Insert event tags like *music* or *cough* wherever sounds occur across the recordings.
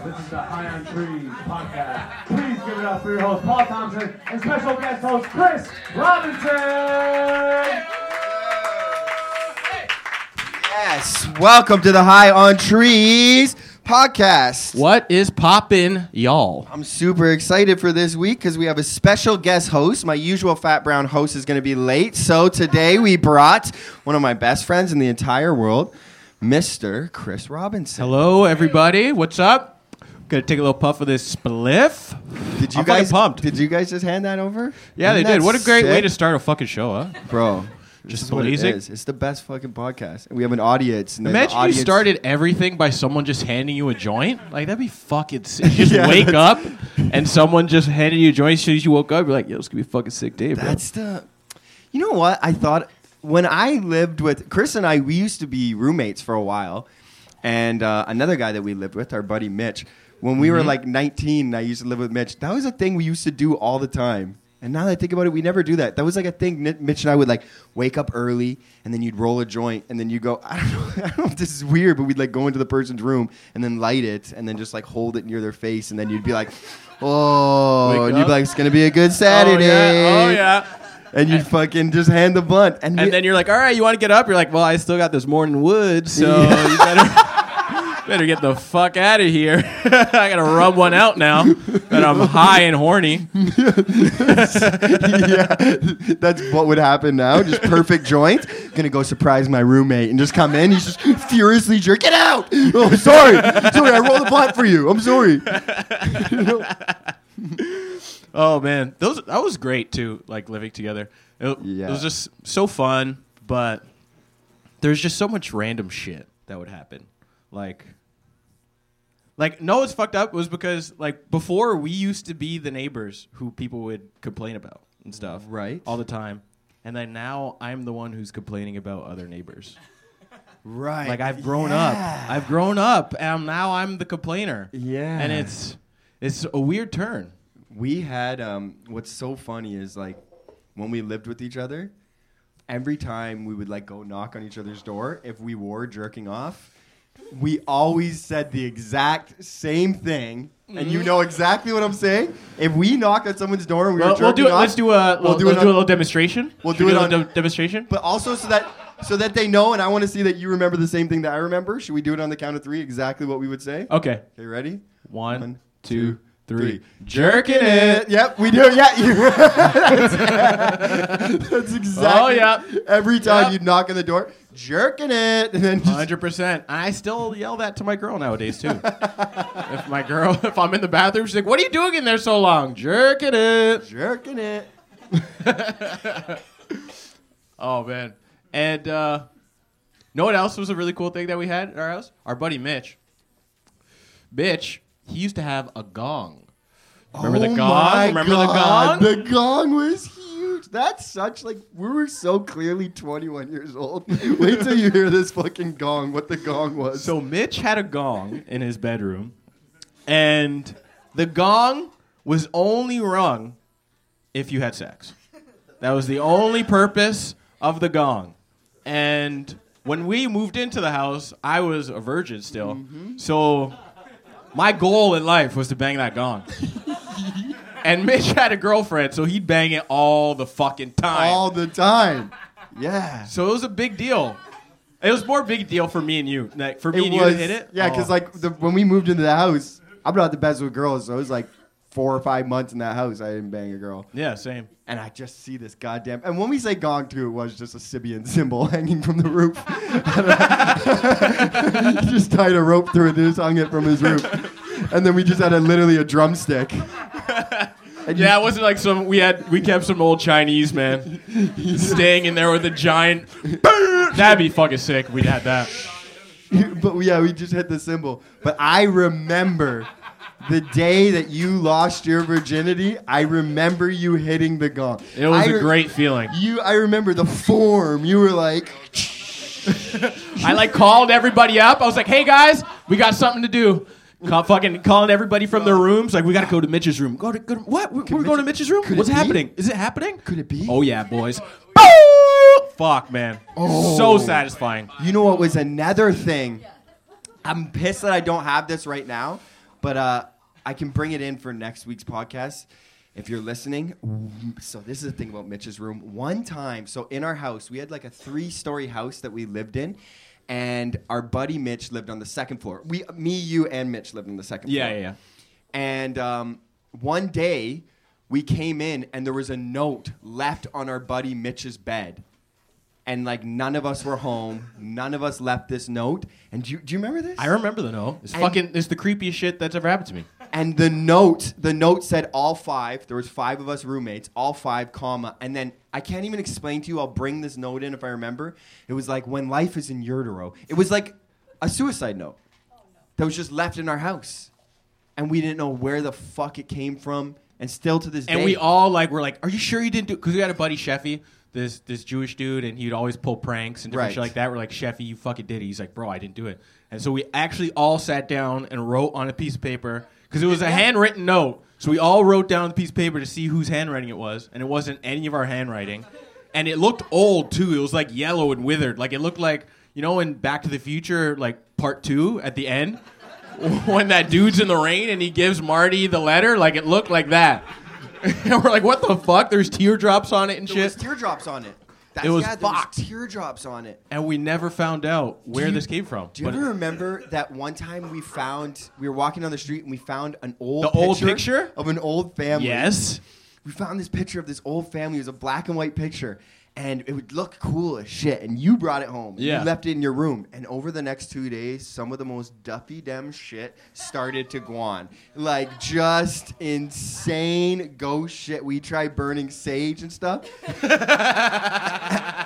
Comedy This is the High on Trees podcast. Please give it up for your host, Paul Thompson, and special guest host, Chris Robinson. Yes, welcome to the High on Trees podcast. What is poppin', y'all? I'm super excited for this week because we have a special guest host. My usual fat brown host is going to be late, so today we brought one of my best friends in the entire world, Mr. Chris Robinson. Hello, everybody. What's up? Gonna take a little puff of this spliff. Did you I'm guys pumped. Did you guys just hand that over? Yeah, Isn't they did. What a great way to start a fucking show, huh? bro. Just this is what it blazing. is. It's the best fucking podcast. And we have an audience. And the Imagine audience, you started everything by someone just handing you a joint. Like that'd be fucking sick. You *laughs* just Yeah, wake up and someone just handed you a joint as soon as you woke up. You're like, yo, this could be a fucking sick day, bro. That's the. You know what? I thought when I lived with Chris and I, we used to be roommates for a while, and uh, another guy that we lived with, our buddy Mitch. When we Mm-hmm. were like 19, and I used to live with Mitch. That was a thing we used to do all the time. And now that I think about it, we never do that. That was like a thing. Mitch and I would like wake up early, and then you'd roll a joint, and then you go. *laughs* I don't know. I don't know if this is weird, but we'd like go into the person's room and then light it, and then just like hold it near their face, and then you'd be like, *laughs* "Oh," and you'd be like, "It's gonna be a good *laughs* Saturday." Oh yeah. Oh yeah. and you fucking just hand the blunt, and, And you- then you're like, all right, you want to get up? You're like, well, I still got this morning wood, so Yeah. you better better get the fuck out of here. *laughs* I gotta rub one out now that I'm high and horny. *laughs* yeah, that's what would happen now. Just perfect joint. Gonna go surprise my roommate and just come in. He's just furiously jerk. Get out! Oh, sorry, sorry. I rolled the blunt for you. I'm sorry. You *laughs* know? Oh man, those that was great too. Like living together, it, Yeah. it was just so fun. But there's just so much random shit that would happen. Like, like no, it's fucked up was because like before we used to be the neighbors who people would complain about and stuff, Right. all the time. And then now I'm the one who's complaining about other neighbors. Right. Like I've grown up. I've grown up, and now I'm the complainer. Yeah. And it's it's a weird turn. we had um, what's so funny is like when we lived with each other every time we would like go knock on each other's door if we were jerking off we always said the exact same thing and you mm-hmm. know exactly what i'm saying if we knock at someone's door and we Well, were we'll do it. off, Let's do a. we'll We'll, do do a little demonstration. We'll do we it a on- de- demonstration. but also so that so that they know and i want to see that you remember the same thing that i remember should we do it on the count of three exactly what we would say Okay. okay ready One, One, two, two, three. three. Jerking it. Yep, we do. It. Yeah, you, *laughs* that's, that's *laughs* exactly. Oh, yeah. Every time Yep. you'd knock on the door, jerking it, *laughs* and then Hundred percent. I still yell that to my girl nowadays too. *laughs* if my girl, *laughs* if I'm in the bathroom, she's like, "What are you doing in there so long? Jerking it." jerking it. Oh man. And uh know what else was a really cool thing that we had at our house? Our buddy Mitch. Mitch, he used to have a gong. Remember the Oh gong? my Remember God, the gong? The gong was That's such like we were so clearly 21 years old. *laughs* Wait till you hear this fucking gong. What the gong was. So Mitch had a gong in his bedroom, and the gong was only rung if you had sex. That was the only purpose of the gong. And when we moved into the house, I was a virgin still. Mm-hmm. So my goal in life was to bang that gong. And Mitch had a girlfriend, so he'd bang it all the fucking time. all the time. Yeah. so it was a big deal. It was more big deal for me and you. Like for me and you to hit it. Yeah, because Oh. like the, when we moved into the house, I'm not the best with girls, so it was like four or five months in that house I didn't bang a girl. Yeah, same. And I just see this goddamn. And when we say gong too, it was just a Sabian cymbal *laughs* hanging from the roof. he *laughs* just tied a rope through it and just hung it from his roof. And then we just had a literally a drumstick. *laughs* And Yeah, it wasn't like some we had we kept some old Chinese man *laughs* staying in there with a giant. That'd be fucking sick. We'd had that. *laughs* but yeah, we just hit the cymbal. But I remember the day that you lost your virginity. I remember you hitting the gong. It was I a re- great feeling. You, I remember the form. You were like, *laughs* I like called everybody up. I was like, "Hey guys, we got something to do." Call, fucking calling everybody from their rooms. Like, we got to go to Mitch's room. Go to, what? We're, we're going to Mitch's room. could it What's be? happening? Is it happening? could it be? Oh yeah, boys. Boom! fuck, man. Oh. So satisfying. You know what was another thing? I'm pissed that I don't have this right now, but uh, I can bring it in for next week's podcast if you're listening. So this is the thing about Mitch's room. One time, so in our house, we had like a three-story house that we lived in, and our buddy Mitch lived on the second floor. We, me, you, and Mitch lived on the second Yeah, floor. yeah, yeah. And um, one day we came in and there was a note left on our buddy Mitch's bed. And like none of us were home. None of us left this note. And do you, do you remember this? I remember the note. It's And- fucking. It's the creepiest shit that's ever happened to me. And the note, the note said all five. There was five of us roommates, all five, comma. And then I can't even explain to you. I'll bring this note in if I remember. It was like when life is in utero. It was like a suicide note that was just left in our house, and we didn't know where the fuck it came from. And still to this day, And we all like were like, "Are you sure you didn't do?" Because we had a buddy Sheffy, this this Jewish dude, and he'd always pull pranks and different Right. shit like that. We're like, "Sheffy, you fucking did it." He's like, "Bro, I didn't do it." And so we actually all sat down and wrote on a piece of paper because it was a handwritten note. So we all wrote down the piece of paper to see whose handwriting it was, and it wasn't any of our handwriting. And it looked old too. It was like yellow and withered. Like it looked like you know in Back to the Future, like part two at the end. *laughs* when that dude's in the rain and he gives Marty the letter, like it looked like that. *laughs* and we're like, what the fuck? There's teardrops on it and There was shit. teardrops on it. That's, It was yeah, there fucked. teardrops on it. And we never found out where you- this came from. Do you ever remember that one time we found we were walking down the street and we found an old The old picture? of an old family. yes. We found this picture of this old family. It was a black and white picture. And it would look cool as shit. And you brought it home. Yeah. You left it in your room. And over the next two days, some of the most duffy dem shit started to go on. Like just insane ghost shit. We tried burning sage and stuff. *laughs*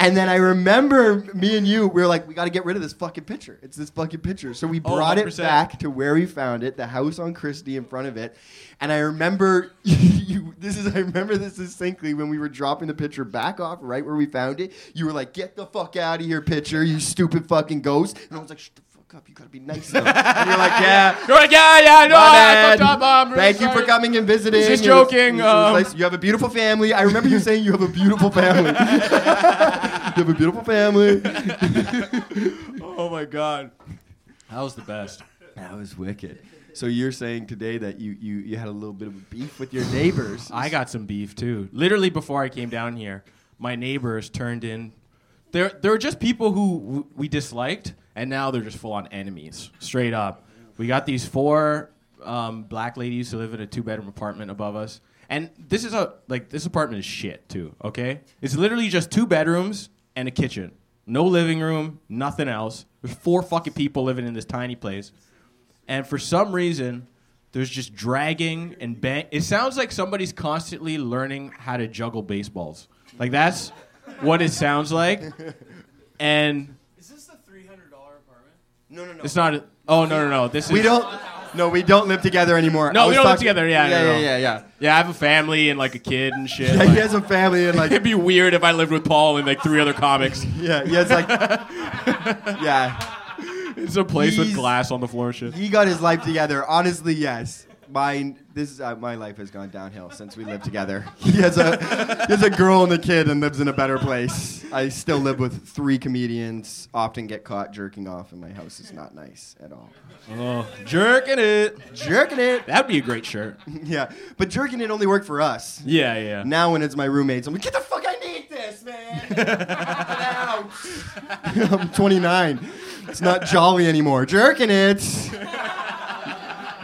And then I remember me and you, we were like, we got to get rid of this fucking picture. It's this fucking picture. So we Oh, brought it back to where we found it, the house on Christie in front of it. And I remember *laughs* you, this is, I remember this distinctly when we were dropping the picture back off right where we found it. You were like, get the fuck out of here, picture, you stupid fucking ghost. And I was like, shut the fuck up, you gotta be nice now. and you're like, yeah. *laughs* You're like, yeah, yeah, no, I fucked up. really Thank you for coming and visiting. Just It was- joking, it was um, nice. You have a beautiful family. I remember you saying you have a beautiful family. *laughs* you have a beautiful family. *laughs* Oh my god. That was the best. That was wicked. So you're saying today that you, you, you had a little bit of a beef with your neighbors. I got some beef too. Literally before I came down here, my neighbors turned in. They're they're just people who w- we disliked, and now they're just full on enemies, straight up. We got these four um, black ladies who live in a two bedroom apartment above us, and this is a like this apartment is shit too. Okay, it's literally just two bedrooms and a kitchen, no living room, nothing else. There's four fucking people living in this tiny place and for some reason there's just dragging and bang it sounds like somebody's constantly learning how to juggle baseballs like that's what it sounds like and Is this the three hundred dollar apartment? No, no, no. it's not a, oh no no no this is we don't. No, we don't live together anymore. No, we was don't live talking- together. Yeah, yeah, no, yeah, no. yeah, yeah. yeah i have a family and like a kid and shit Yeah, Like, he has a family and like it'd be weird if i lived with paul and like three other comics *laughs* yeah, he has like *laughs* yeah. it's a place with He's- glass on the floor and shit He got his life together. Honestly, yes. Mine, this is uh, my life has gone downhill since we lived together. *laughs* He has a he has a girl and a kid and lives in a better place. I still live with three comedians. Often get caught jerking off, and my house is not nice at all. oh jerking it Jerking it, that'd be a great shirt *laughs* yeah. But jerking it only worked for us. yeah yeah Now when it's my roommates, I'm like, get the fuck, I need this, man. *laughs* I'm 29. It's not jolly anymore. Jerking it.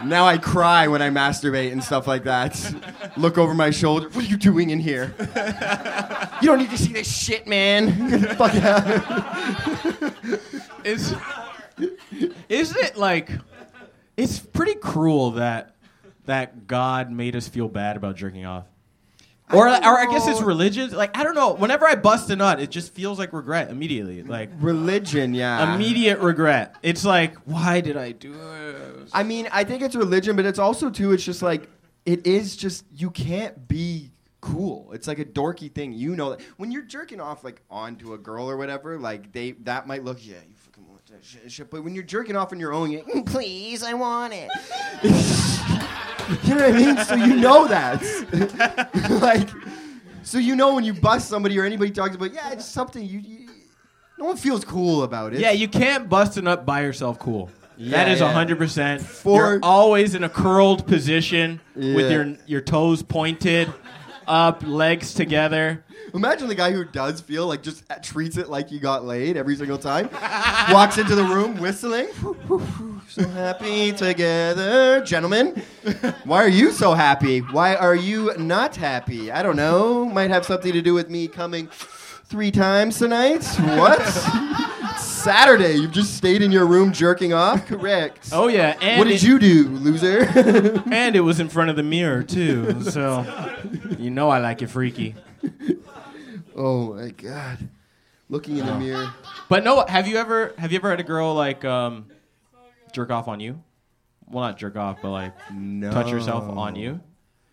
Now I cry when I masturbate and stuff like that. *laughs* Look over my shoulder. What are you doing in here? *laughs* You don't need to see this shit, man. *laughs* Fuck out. is isn't it like it's pretty cruel that that God made us feel bad about jerking off? Or, or I guess it's religion. Like I don't know. Whenever I bust a nut, it just feels like regret immediately. Like Religion, yeah. immediate regret. It's like, why did I do it? I mean, I think it's religion, but it's also too. It's just like it is. Just you can't be cool. It's like a dorky thing. You know that when you're jerking off like onto a girl or whatever, like they that might look yeah, you fucking want that shit. shit. But when you're jerking off on your own, you're like, "Mm, please, I want it. *laughs* you know what I mean? So you know that, *laughs* like. So you know when you bust somebody or anybody talks about, yeah, it's something you, you no one feels cool about it. Yeah, you can't bust a nut by yourself cool. that Yeah, is yeah. hundred percent. For- You're always in a curled position with your your toes pointed up, legs together. Imagine the guy who does feel like just treats it like you got laid every single time. *laughs* Walks into the room whistling. so happy together, gentlemen. Why are you so happy? Why are you not happy? I don't know. Might have something to do with me coming three times tonight. What? *laughs* Saturday. You've just stayed in your room jerking off. Correct. Oh yeah, and what did it- you do, loser? *laughs* And it was in front of the mirror too, so you know I like it freaky. Oh my god. Looking in the mirror. But no, have you ever have you ever had a girl like um, jerk off on you? Well, not jerk off, but like No. touch herself on you.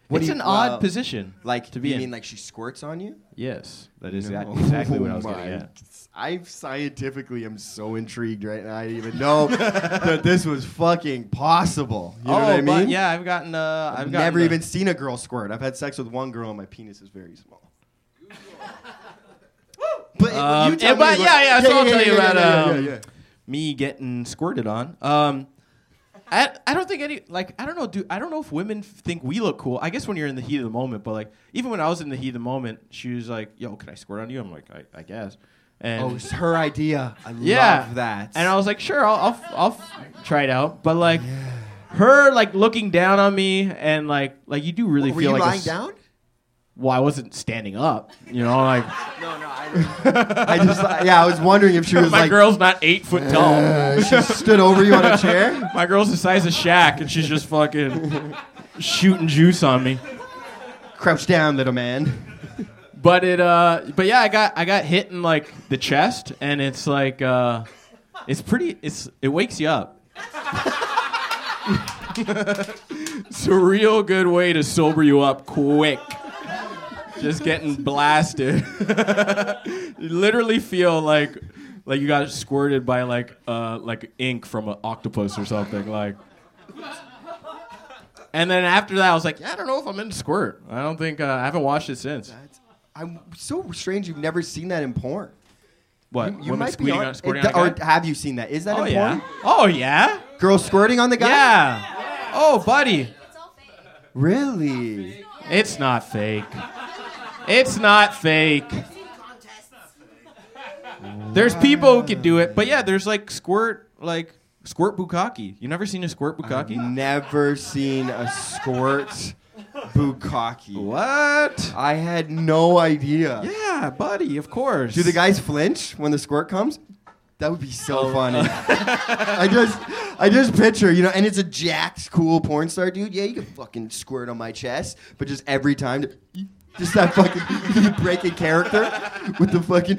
What it's do an you- odd position. Like to be you in. mean like she squirts on you? Yes, that is No. exact- exactly what I was *laughs* Oh getting my- at. I scientifically am so intrigued right now. I didn't even know *laughs* that this was fucking possible. You know oh, what I mean? but yeah, I've gotten. Uh, I've I've gotten never uh, even seen a girl squirt. I've had sex with one girl and my penis is very small. *laughs* But Um, you tell yeah, me but what- yeah, yeah, so I'll tell you yeah, about, yeah, um, yeah, yeah. me getting squirted on. Um, I, I don't think any like I don't know, dude. I don't know if women f- think we look cool. I guess when you're in the heat of the moment, but like even when I was in the heat of the moment, she was like, "Yo, can I squirt on you?" I'm like, "I, I guess." And Oh, it's her idea. I *laughs* yeah, love that. And I was like, "Sure, I'll I'll, I'll f- try it out." But like her like looking down on me and like like you do really Were feel you like lying s- down? Well, I wasn't standing up. You know, like *laughs* No, no, I, *laughs* I just yeah, I was wondering if she was my like girl's not eight foot tall. uh, she stood over you on a chair. *laughs* My girl's the size of Shaq, and she's just fucking shooting juice on me. Crouch down, little man. But it, uh, but yeah, I got I got hit in like the chest, and it's like, uh, it's pretty. It's it wakes you up. it's a real good way to sober you up quick. Just getting blasted. *laughs* you literally feel like like you got squirted by like uh like ink from an octopus or something like. And then after that, I was like, yeah, I don't know if I'm into squirt. I don't think uh, I haven't watched it since. That's, I'm so strange. You've never seen that in porn. What? You, you women might be squirting on, on, squirting it- on a or have you seen that? Is that Oh in yeah. porn? Oh yeah. Girls squirting on the guy? Yeah. Oh, buddy. Really? It's not fake. It's not fake. There's people who can do it, but yeah, there's like squirt, like squirt bukkake. You never seen a squirt bukkake? Never seen a squirt bukkake. What? I had no idea. Yeah, buddy. Of course. Do the guys flinch when the squirt comes? That would be so Oh. funny. *laughs* I just, I just picture, you know, and it's a jacked, cool porn star dude. Yeah, you can fucking squirt on my chest, but just every time, just that fucking *laughs* breaking character with the fucking,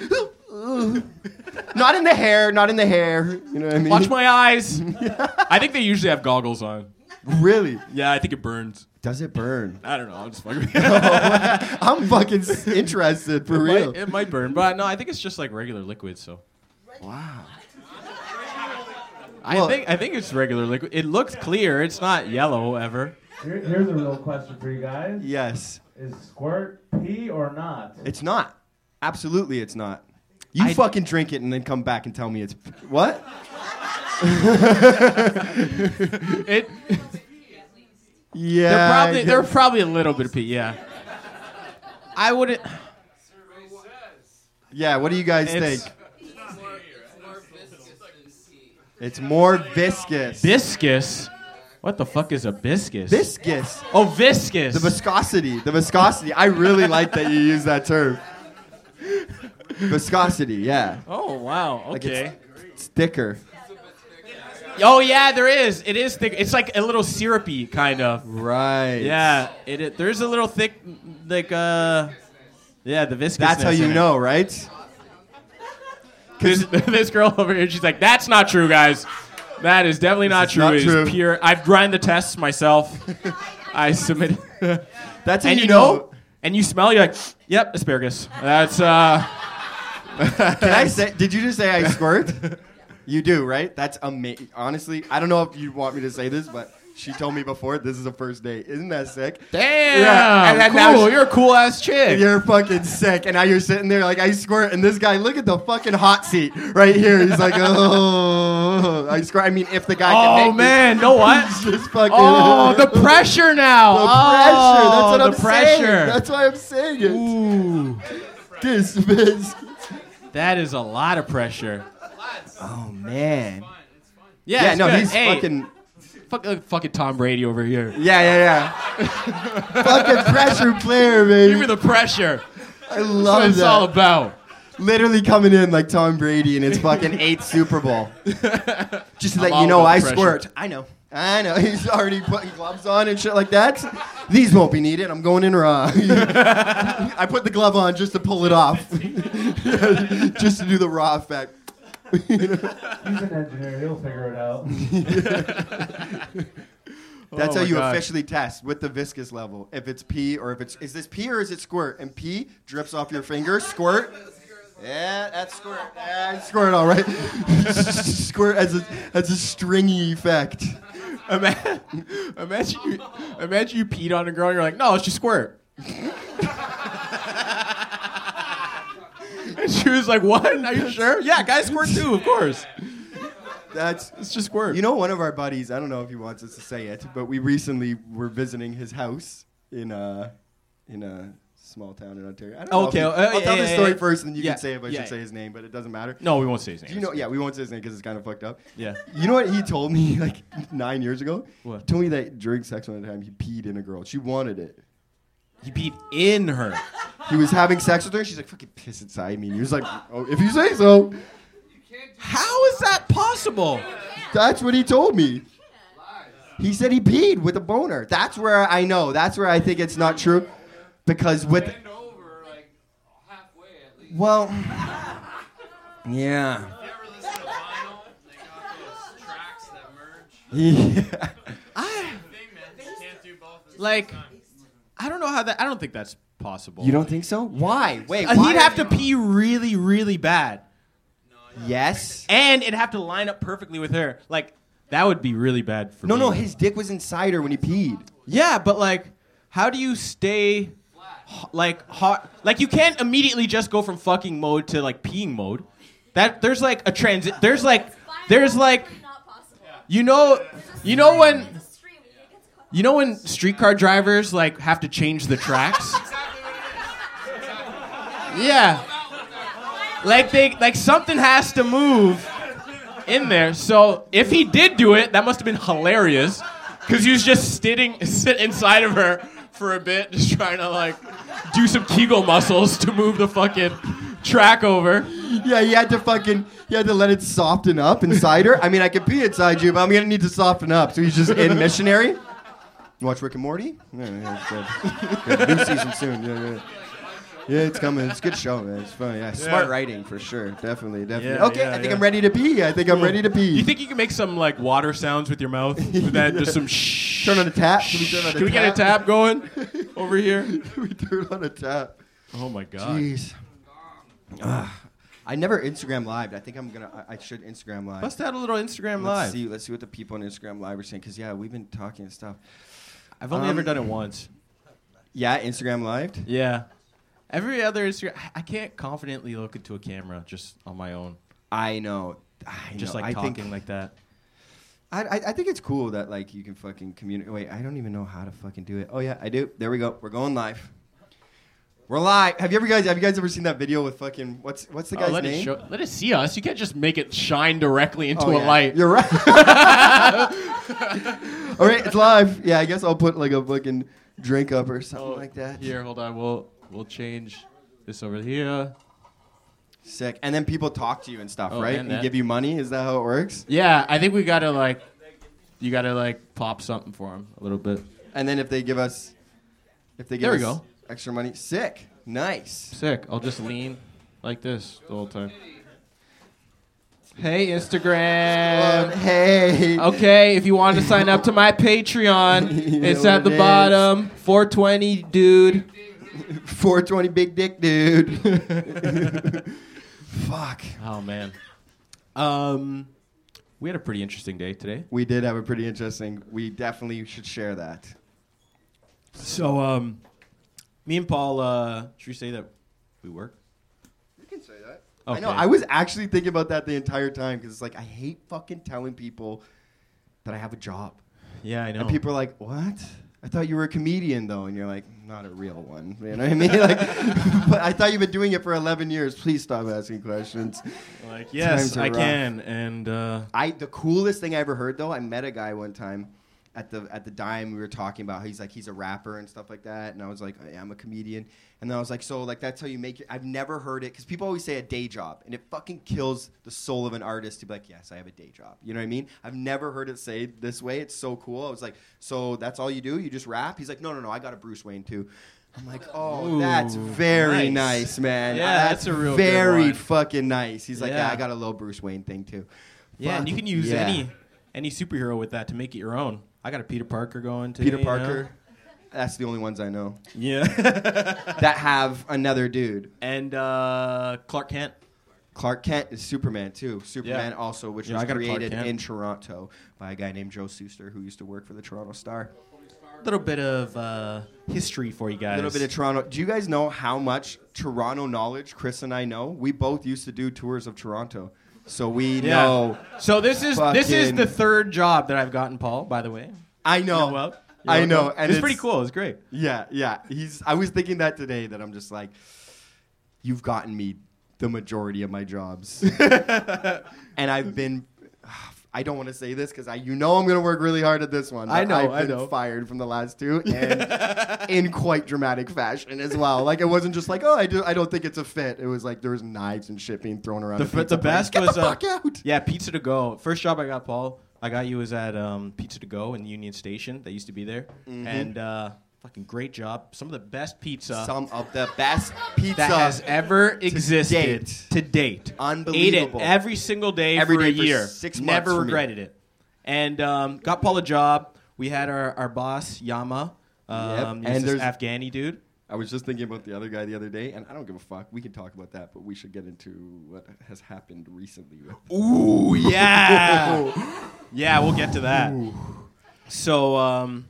*gasps* not in the hair, not in the hair. You know what I mean? Watch my eyes. *laughs* I think they usually have goggles on. really? Yeah, I think it burns. Does it burn? I don't know. I'm just fucking. *laughs* I'm fucking s- interested for it, real. might, it might burn, but no, I think it's just like regular liquid. So Wow. I Well- think I think it's regular liquid. It looks clear. It's not yellow ever. Here, here's a real question for you guys: Yes. Is squirt pee or not? It's not. Absolutely, it's not. You I- fucking drink it and then come back and tell me it's *laughs* what? It. Yeah. They're probably they're probably a little bit of pee. Yeah. I wouldn't. yeah. What do you guys It's think? It's more viscous. viscous. What the fuck is a viscous? viscous. Oh, viscous. The viscosity. The viscosity. I really like that you use that term. Viscosity. Yeah. oh wow. Like Okay. it's, it's thicker. oh yeah, there is. It is thick. It's like a little syrupy kind of. Right. Yeah. It, it there's a little thick, like uh, yeah, the viscous. That's how you know, right? This, *laughs* this girl over here, she's like, "That's not true, guys. That is definitely not is true. not It is pure. I've run the tests myself. *laughs* I submitted, *laughs* That's how and you, you know, and you smell. You're like, "Yep, asparagus." That's uh. *laughs* Can I say? Did you just say I squirt? you do, right? That's amazing. Honestly, I don't know if you want me to say this, but She told me before this is a first date. Isn't that sick? Damn. Yeah, and then now cool. she- You're a cool ass chick. You're fucking sick, and now you're sitting there like I squirt, and this guy, look at the fucking hot seat right here. He's like, oh, I squirt. I mean, if the guy can Oh make man, know what? *laughs* this, just fucking. Oh, *laughs* the pressure now. The oh, pressure. That's what oh, the I'm pressure. saying. That's why I'm saying it. Ooh, This bitch. that is a lot of pressure. Oh man. Yeah, Yeah, it's no, good. he's Hey, fucking. Fuck, uh, fucking Tom Brady over here. Yeah, yeah, yeah. *laughs* fucking pressure player, baby. Give me the pressure. I love That's what love it's all about. Literally coming in like Tom Brady in his fucking eighth Super Bowl. *laughs* Just to I'm let you know, I pressure. squirt. I know. I know. *laughs* He's already putting gloves on and shit like that. These won't be needed. I'm going in raw. I put the glove on just to pull it off. just to do the raw effect. He's an engineer. He'll figure it out. *laughs* That's Oh how you God. officially test with the viscous level. If it's pee or if it's is this pee or is it squirt? And pee drips off your finger. Squirt. Yeah, that's squirt. Yeah, squirt. All right. *laughs* squirt has a has a stringy effect. Imagine, imagine, you, imagine you peed on a girl. and You're like, no, it's just squirt. *laughs* and *laughs* she was like, what? Are you sure? *laughs* Yeah, guys squirt too, of course. That's It's just squirt. you know one of our buddies. I don't know if he wants us to say it, but we recently were visiting his house in uh in a small town in Ontario. I don't know. Okay, he- uh, I'll tell yeah, the story yeah. first, and then you Yeah, can say if I yeah. should say his name, but it doesn't matter. no, we won't say his name. Do you know? Yeah, we won't say his name because it's kind of fucked up. Yeah. You know what he told me *laughs* like nine years ago? What? He told me that during sex one time he peed in a girl. She wanted it. He peed in her. He was having sex with her. She's like, "Fucking piss inside me." And he was like, "Oh, if you say so." How is that possible? That's what he told me. He said he peed with a boner. That's where I know. That's where I think it's not true, because with Bend over like halfway at least. well, yeah, You ever listen to vinyl? They got those tracks that merge. *laughs* yeah. I Thing, man. You can't do both at the like. Same time. I don't know how that. I don't think that's possible. You don't think so? Why? Wait, Uh, why he'd have to pee really, really bad, Yes. and it'd have to line up perfectly with her. Like that would be really bad for No, me. no, his dick was inside her when he peed. Yeah, but like, how do you stay h- like hot? Like you can't immediately just go from fucking mode to like peeing mode. That there's like a transit. There's like there's like not possible. you know you know when There's a stream, it gets caught. You know when streetcar drivers like have to change the tracks. Yeah. Like they like something has to move in there. So if he did do it, that must have been hilarious. Cause he was just sitting *laughs* sit inside of her for a bit, just trying to like do some Kegel muscles to move the fucking track over. Yeah, he had to fucking, he had to let it soften up inside her. I mean, I could pee inside you, but I'm gonna need to soften up. So he's just in missionary. You watch Rick and Morty? *laughs* Yeah, yeah, it's good. Good. New season soon. Yeah, yeah. Yeah, it's coming. It's a good show, man. It's fun. Yeah, smart writing for sure. Definitely, definitely. Yeah, okay, yeah, I think yeah. I'm ready to pee. I think I'm ready to pee. You think you can make some like water sounds with your mouth? *laughs* With that, just some shh. turn on a tap? Can we turn on a Can we get a tap going *laughs* over here? we turn on a tap. Oh my god. Jeez. Ugh. I never Instagram live. I think I'm gonna. I, I should Instagram live. Bust out a little Instagram Let's live. see. Let's see what the people on Instagram live are saying. Cause yeah, we've been talking and stuff. I've only Um, ever done it once. Yeah, Instagram live. Yeah. Every other Instagram, I can't confidently look into a camera just on my own, I know. I just know. like I talking think, like that. I, I, I think it's cool that like you can fucking communicate. Wait, I don't even know how to fucking do it. Oh yeah, I do. There we go. We're going live. We're live. Have you ever guys have you guys ever seen that video with fucking what's what's the Oh, guy's let name? it show, let it see us. You can't just make it shine directly into Oh, a yeah. light. You're right. *laughs* All right, it's live. Yeah, I guess I'll put like a fucking drink up or something Oh, like that. Here, hold on. We'll we'll change this over here. Sick. And then people talk to you and stuff, Oh, right? and And give you money. Is that how it works? Yeah, I think we gotta like, you gotta like pop something for them a little bit. And then if they give us, if they give There we us go. Extra money, sick, nice. Sick. I'll just lean like this the whole time. Hey Instagram. *laughs* hey. Okay, if you want to sign up to my Patreon, *laughs* You it's at the it bottom. 420, dude. 420 big dick, dude. *laughs* Fuck. Oh man. Um, we had a pretty interesting day today. We did have a pretty interesting. We definitely should share that. So, um, me and Paul, uh, should we say that we work? You can say that. Okay. I know. I was actually thinking about that the entire time because it's like I hate fucking telling people that I have a job, Yeah, I know. and people are like, "What? I thought you were a comedian, though." And you're like, "Not a real one." *laughs* You know what I mean? Like, *laughs* but I thought you've been doing it for 11 years. Please stop asking questions. like, yes, I rough. can. And uh, I the coolest thing I ever heard though, I met a guy one time at the at the dime we were talking about how he's like he's a rapper and stuff like that and I was like I'm a comedian and then I was like so like that's how you make it I've never heard it cuz people always say a day job and it fucking kills the soul of an artist to be like yes I have a day job you know what I mean I've never heard it say this way it's so cool I was like so that's all you do you just rap he's like no no no I got a Bruce Wayne too I'm like, oh, Ooh, that's very nice. nice, man. Yeah, that's a real very fucking nice. He's like, yeah. Yeah. I got a little Bruce Wayne thing too. yeah, and you can use yeah. any any superhero with that to make it your own. I got a Peter Parker going too. Peter you know? Parker. That's the only ones I know Yeah. *laughs* that have another dude. and uh, Clark Kent. Clark Kent is Superman too. Superman Yeah. also, which Yeah, was I got created in Toronto by a guy named Joe Shuster who used to work for the Toronto Star. A little bit of uh, history for you guys. A little bit of Toronto. Do you guys know how much Toronto knowledge Chris and I know? We both used to do tours of Toronto, so we Yeah. know. So this is this is the third job that I've gotten, Paul. By the way. I know. You're wel- you're I welcome. know, and it's, it's- pretty cool. It's great. Yeah, yeah. He's. I was thinking that today. That I'm just like, you've gotten me the majority of my jobs, *laughs* and I've been. I don't want to say this because I, you know, I'm going to work really hard at this one. I know, I've I been know. fired from the last two, *laughs* and in quite dramatic fashion as well. Like it wasn't just like, oh, I do, I don't think it's a fit. It was like there was knives and shit being thrown around. The, the, the best Get was the uh, out. yeah, pizza to go. First job I got, Paul. I got you was at um, Pizza to Go in Union Station. That used to be there, and uh, fucking great job. Some of the best pizza Some of the best pizza that has ever existed date. to date. Unbelievable. Ate it every single day Every for day a for year. six months Never for me. regretted it. And um, got Paul a job. We had our, our boss Yama, um, Yep. And this there's- Afghani dude. I was just thinking about the other guy the other day, and I don't give a fuck. We can talk about that, but we should get into what has happened recently. Ooh, yeah. *laughs* yeah, we'll get to that. So, um,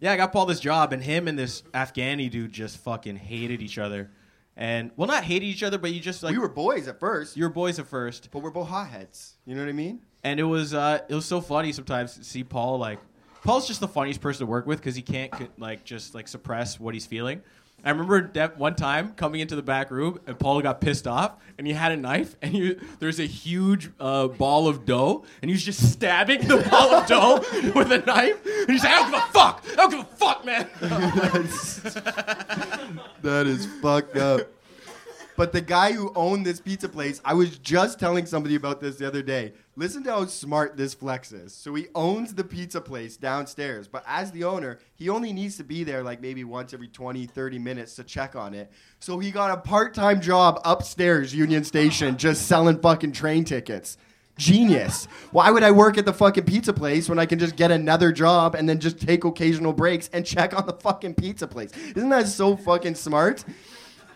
yeah, I got Paul this job, and him and this Afghani dude just fucking hated each other. And, well, not hated each other, but you just like, we were boys at first, you were boys at first. but we're both hotheads. You know what I mean? And it was, uh, it was so funny sometimes to see Paul, like, Paul's just the funniest person to work with because he can't, like, just, like, suppress what he's feeling. I remember that one time coming into the back room and Paul got pissed off and he had a knife and he, there's a huge uh, ball of dough and he was just stabbing the *laughs* ball of dough with a knife. And he's like, I don't give a fuck. I don't give a fuck, man. *laughs* that is fucked up. But the guy who owned this pizza place, I was just telling somebody about this the other day. Listen to how smart this flex is. So he owns the pizza place downstairs, but as the owner, he only needs to be there like maybe once every 20, 30 minutes to check on it. So he got a part time job upstairs, Union Station, just selling fucking train tickets. Genius. Why would I work at the fucking pizza place when I can just get another job and then just take occasional breaks and check on the fucking pizza place? Isn't that so fucking smart?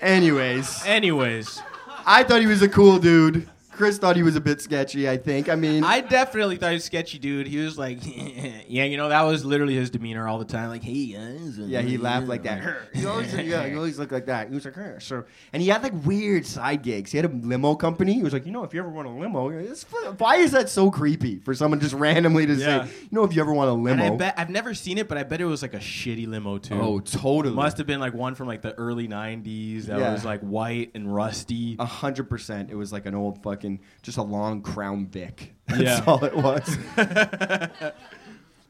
Anyways, Anyways, I thought he was a cool dude. Chris thought he was a bit sketchy, I think. I mean, I definitely thought he was sketchy dude. He was like, *laughs* yeah, you know, that was literally his demeanor all the time. Like, hey, yeah, he laughed like that. You always, yeah, you *laughs* always look like that. He was like, "Huh." so, and he had like weird side gigs. He had a limo company. He was like, you know, if you ever want a limo, why is that so creepy for someone just randomly to Yeah. say, you know, if you ever want a limo? And I bet I've never seen it, but I bet it was like a shitty limo too. oh, totally. Must have been like one from like the early '90s that Yeah. was like white and rusty. A hundred percent. It was like an old fucking, just a long Crown Vic. *laughs* That's Yeah. all it was.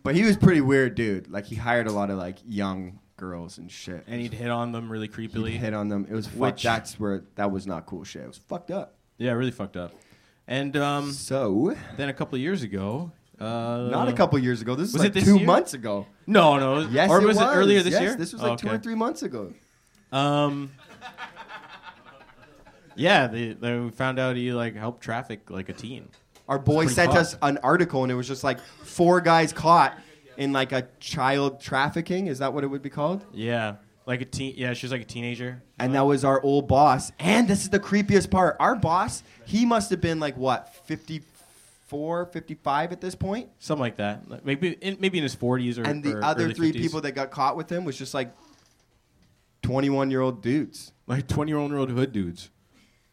but he was pretty weird, dude. Like he hired a lot of like young girls and shit. and he'd hit on them really He'd creepily. hit on them. It was fucked. Which- That's where that was not cool shit. It was fucked up. Yeah, really fucked up. And um, So, then a couple of years ago, uh, not a couple years ago. This is was like it this two year? months ago. No, no. Yes, or it was it earlier this Yes, year? This was like two Okay. or three months ago. Um. Yeah, they, they found out he like helped traffic like a teen. Our boy pretty sent fucked. us an article, and it was just like four guys caught in like a child trafficking. Is that what it would be called? Yeah, like a teen. Yeah, she was like a teenager. And that was our old boss. And this is the creepiest part. Our boss, he must have been like what, 50, 54, 55 at this point. something like that. Like, Maybe in, maybe in his 40s or And the or other early three 50s. people that got caught with him was just like 21 year old dudes. like 20 year old hood dudes.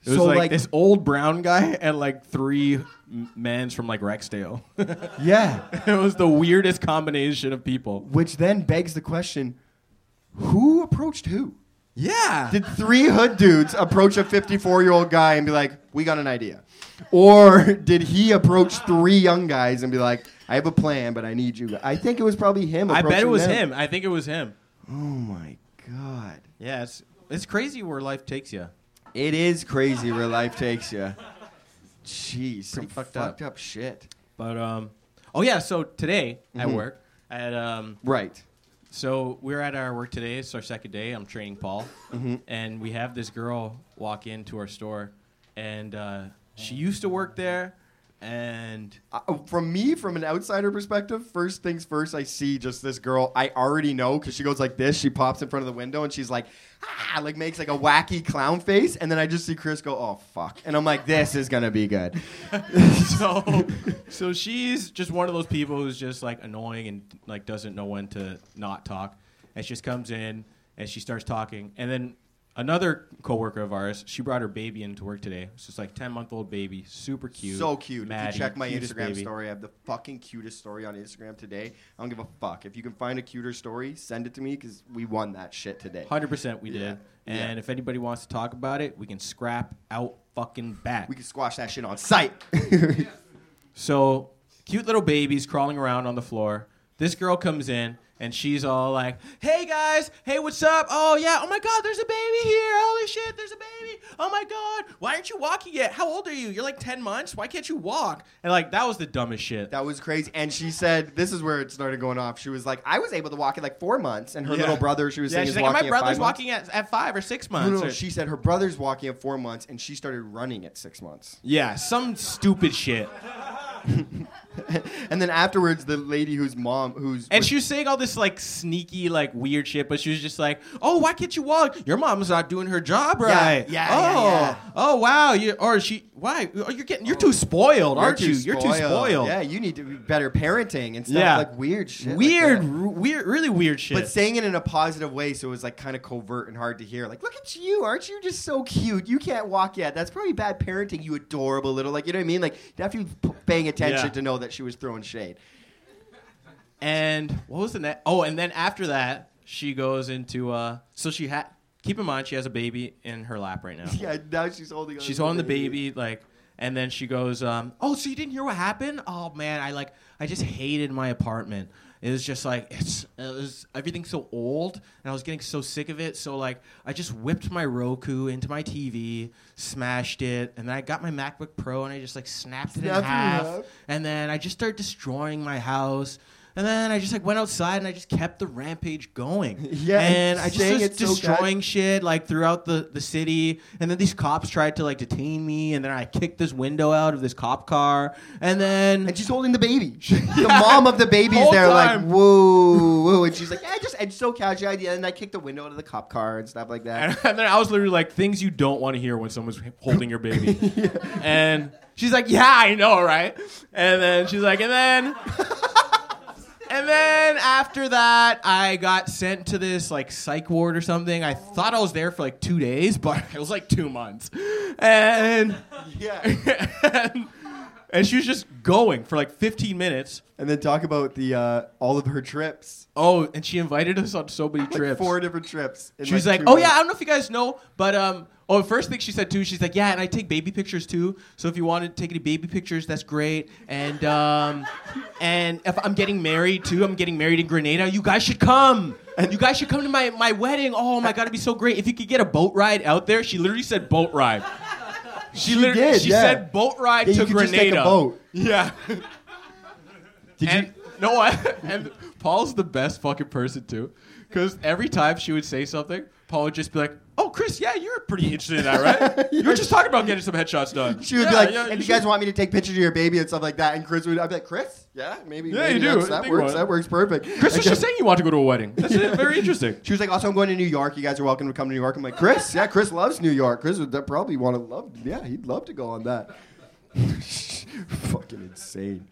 It was So, like, like- this old brown guy and like three m- mans from like Rexdale. *laughs* Yeah. *laughs* it was the weirdest combination of people. Which then begs the question who approached who? Yeah. Did three hood dudes approach a 54 year old guy and be like, we got an idea? Or *laughs* did he approach three young guys and be like, I have a plan, but I need you? I think it was probably him. I bet it was them. him. I think it was him. Oh my God. Yeah, it's it's crazy where life takes you. It is crazy where life takes you. Jeez. Some fucked fucked, up. up. shit. But um, oh yeah. So today at Mhm. work, at um, Right. so we're at our work today. It's our second day. I'm training Paul, Mhm. and we have this girl walk into our store, and uh, she used to work there, and Uh, from me, from an outsider perspective, first things first, I see just this girl I already know because she goes like this. She pops in front of the window and she's like, ah, like makes like a wacky clown face. And then I just see Chris go, oh, fuck. And I'm like, this is going to be good. *laughs* so *laughs* so she's just one of those people who's just like annoying and like doesn't know when to not talk and she just comes in and she starts talking and then another coworker of ours she brought her baby into work today it's like 10 month old baby super cute so cute. Maddie, if you check my Instagram baby. story, I have the fucking cutest story on Instagram today. I don't give a fuck. If you can find a cuter story, send it to me because we won that shit today. 100% we did Yeah. and if anybody wants to talk about it we can scrap out fucking back We can squash that shit on site. *laughs* So, cute little babies crawling around on the floor. This girl comes in and she's all like, "Hey guys, hey, what's up? Oh yeah, oh my God, there's a baby here. Holy shit, there's a baby. Oh my God, why aren't you walking yet? How old are you? You're like ten months. Why can't you walk?" And like that was the dumbest shit. That was crazy. And she said, this is where it started going off. She was like, I was able to walk at like four months. And her Yeah. little brother, she was yeah, saying, she's is like, walking "My at brother's five walking at, at five or six No, months." no, or- she said her brother's walking at four months and she started running at six months. yeah, some stupid shit. *laughs* *laughs* and then afterwards, the lady whose mom, who's. And she was saying all this like sneaky, like weird shit, but she was just like, "Oh, why can't you walk? Your mom's not doing her job right. yeah, oh, yeah, yeah. oh, wow. You or she? Why? Oh, you're getting. You're too spoiled, aren't you? You're too spoiled. Yeah, you need to be better parenting and stuff Yeah. like weird shit. weird, that. r- weird, really weird shit. But saying it in a positive way, so it was like kind of covert and hard to hear. Like, look at you, aren't you just so cute? You can't walk yet. That's probably bad parenting. You adorable little, like you know what I mean. Like you have to be paying attention Yeah. to know that she was throwing shade. and what was the next? Oh, and then after that, she goes into. uh So she had. Keep in mind, she has a baby in her lap right now. *laughs* Yeah, now she's holding. She's holding the baby, like, and then she goes, um, "Oh, so you didn't hear what happened? Oh man, I like, I just hated my apartment. It was just like it's, it was everything's so old, and I was getting so sick of it. So like, I just whipped my Roku into my TV, smashed it, and then I got my MacBook Pro and I just like snapped it in Snapped it in half, half. and then I just started destroying my house." And then I just like went outside and I just kept the rampage going. *laughs* Yeah, and I just was it so destroying shit like throughout the, the city and then these cops tried to like detain me and then i kicked this window out of this cop car and then And she's holding the baby. *laughs* the mom of the baby's Whole there, like, time. whoa, whoa. And she's like, yeah, just, and so casual. idea. And I kicked the window out of the cop car and stuff like that. and, *laughs* and then i was literally like things you don't want to hear when someone's holding your baby and she's like yeah i know right and then she's like and then and then after that i got sent to this like psych ward or something i thought i was there for like two days but *laughs* it was like two months and yeah. *laughs* and, and she was just going for like 15 minutes. And then talk about the uh, all of her trips. Oh, and she invited us on so many Like trips. four different trips. in she was like, two "Oh yeah, I months. don't know if you guys know, but um, oh, the first thing she said too, she's like, yeah, and I take baby pictures too. So if you want to take any baby pictures, that's great. And um, and if I'm getting married too, I'm getting married in Grenada. You guys should come. And you guys should come to my my wedding. Oh my god, it'd be so great if you could get a boat ride out there. She literally said boat ride. She, She literally did, she yeah. said boat ride Yeah, to you could just Grenada. take a boat. Yeah. Did and you? know what? And Paul's the best fucking person too, because every time she would say something, Paul would just be like, "Oh, Chris, yeah, you're pretty interested in that, right? *laughs* you were just talking about getting some headshots done." She would Yeah, be like, yeah, and you guys want me to take pictures of your baby and stuff like that. And Chris would, I'd be like, Chris, yeah, maybe. Yeah, maybe you do. That works. That works perfect. Chris was just saying you want to go to a wedding. *laughs* That's it. very interesting. She was like, also, I'm going to New York. You guys are welcome to come to New York. I'm like, Chris, yeah, Chris loves New York. Chris would probably want to love, yeah, he'd love to go on that. *laughs* Fucking insane.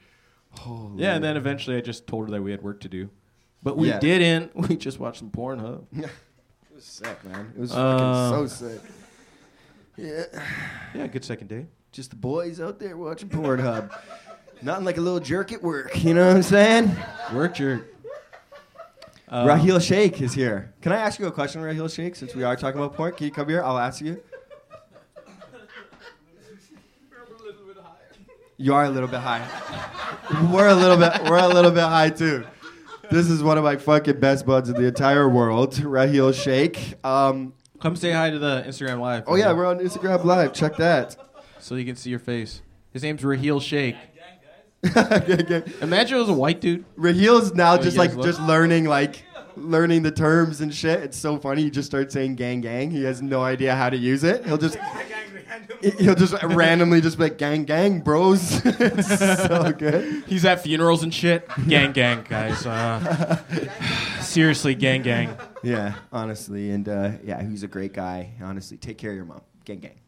Holy Yeah, and then eventually I just told her that we had work to do. But we Yeah. didn't. We just watched some Pornhub. It was sick, man. It was Uh, fucking so sick. Yeah, Yeah, good second day. just the boys out there watching Pornhub. Nothing like a little jerk at work. You know what I'm saying? Work jerk. Um, Raheel Sheikh is here. Can I ask you a question, Raheel Sheikh? Since we are talking about porn, can you come here? I'll ask you. You are a little bit high. We're a little bit. We're a little bit high too. This is one of my fucking best buds in the entire world, *laughs* Raheel Sheikh. Um, Come say hi to the Instagram live. oh yeah, we're on Instagram Live. Check that. so you can see your face. His name's Raheel Sheikh. *laughs* Imagine it was a white dude. Raheel's now Oh, just guys like look- just learning like learning the terms and shit. It's so funny. He just starts saying gang gang. He has no idea how to use it. He'll just *laughs* he'll just randomly just be like gang gang bros. *laughs* it's so good. He's at funerals and shit. Gang, gang, guys. Uh, *laughs* seriously, gang, gang. Yeah, honestly, and uh, yeah, he's a great guy. Honestly, take care of your mom. Gang gang.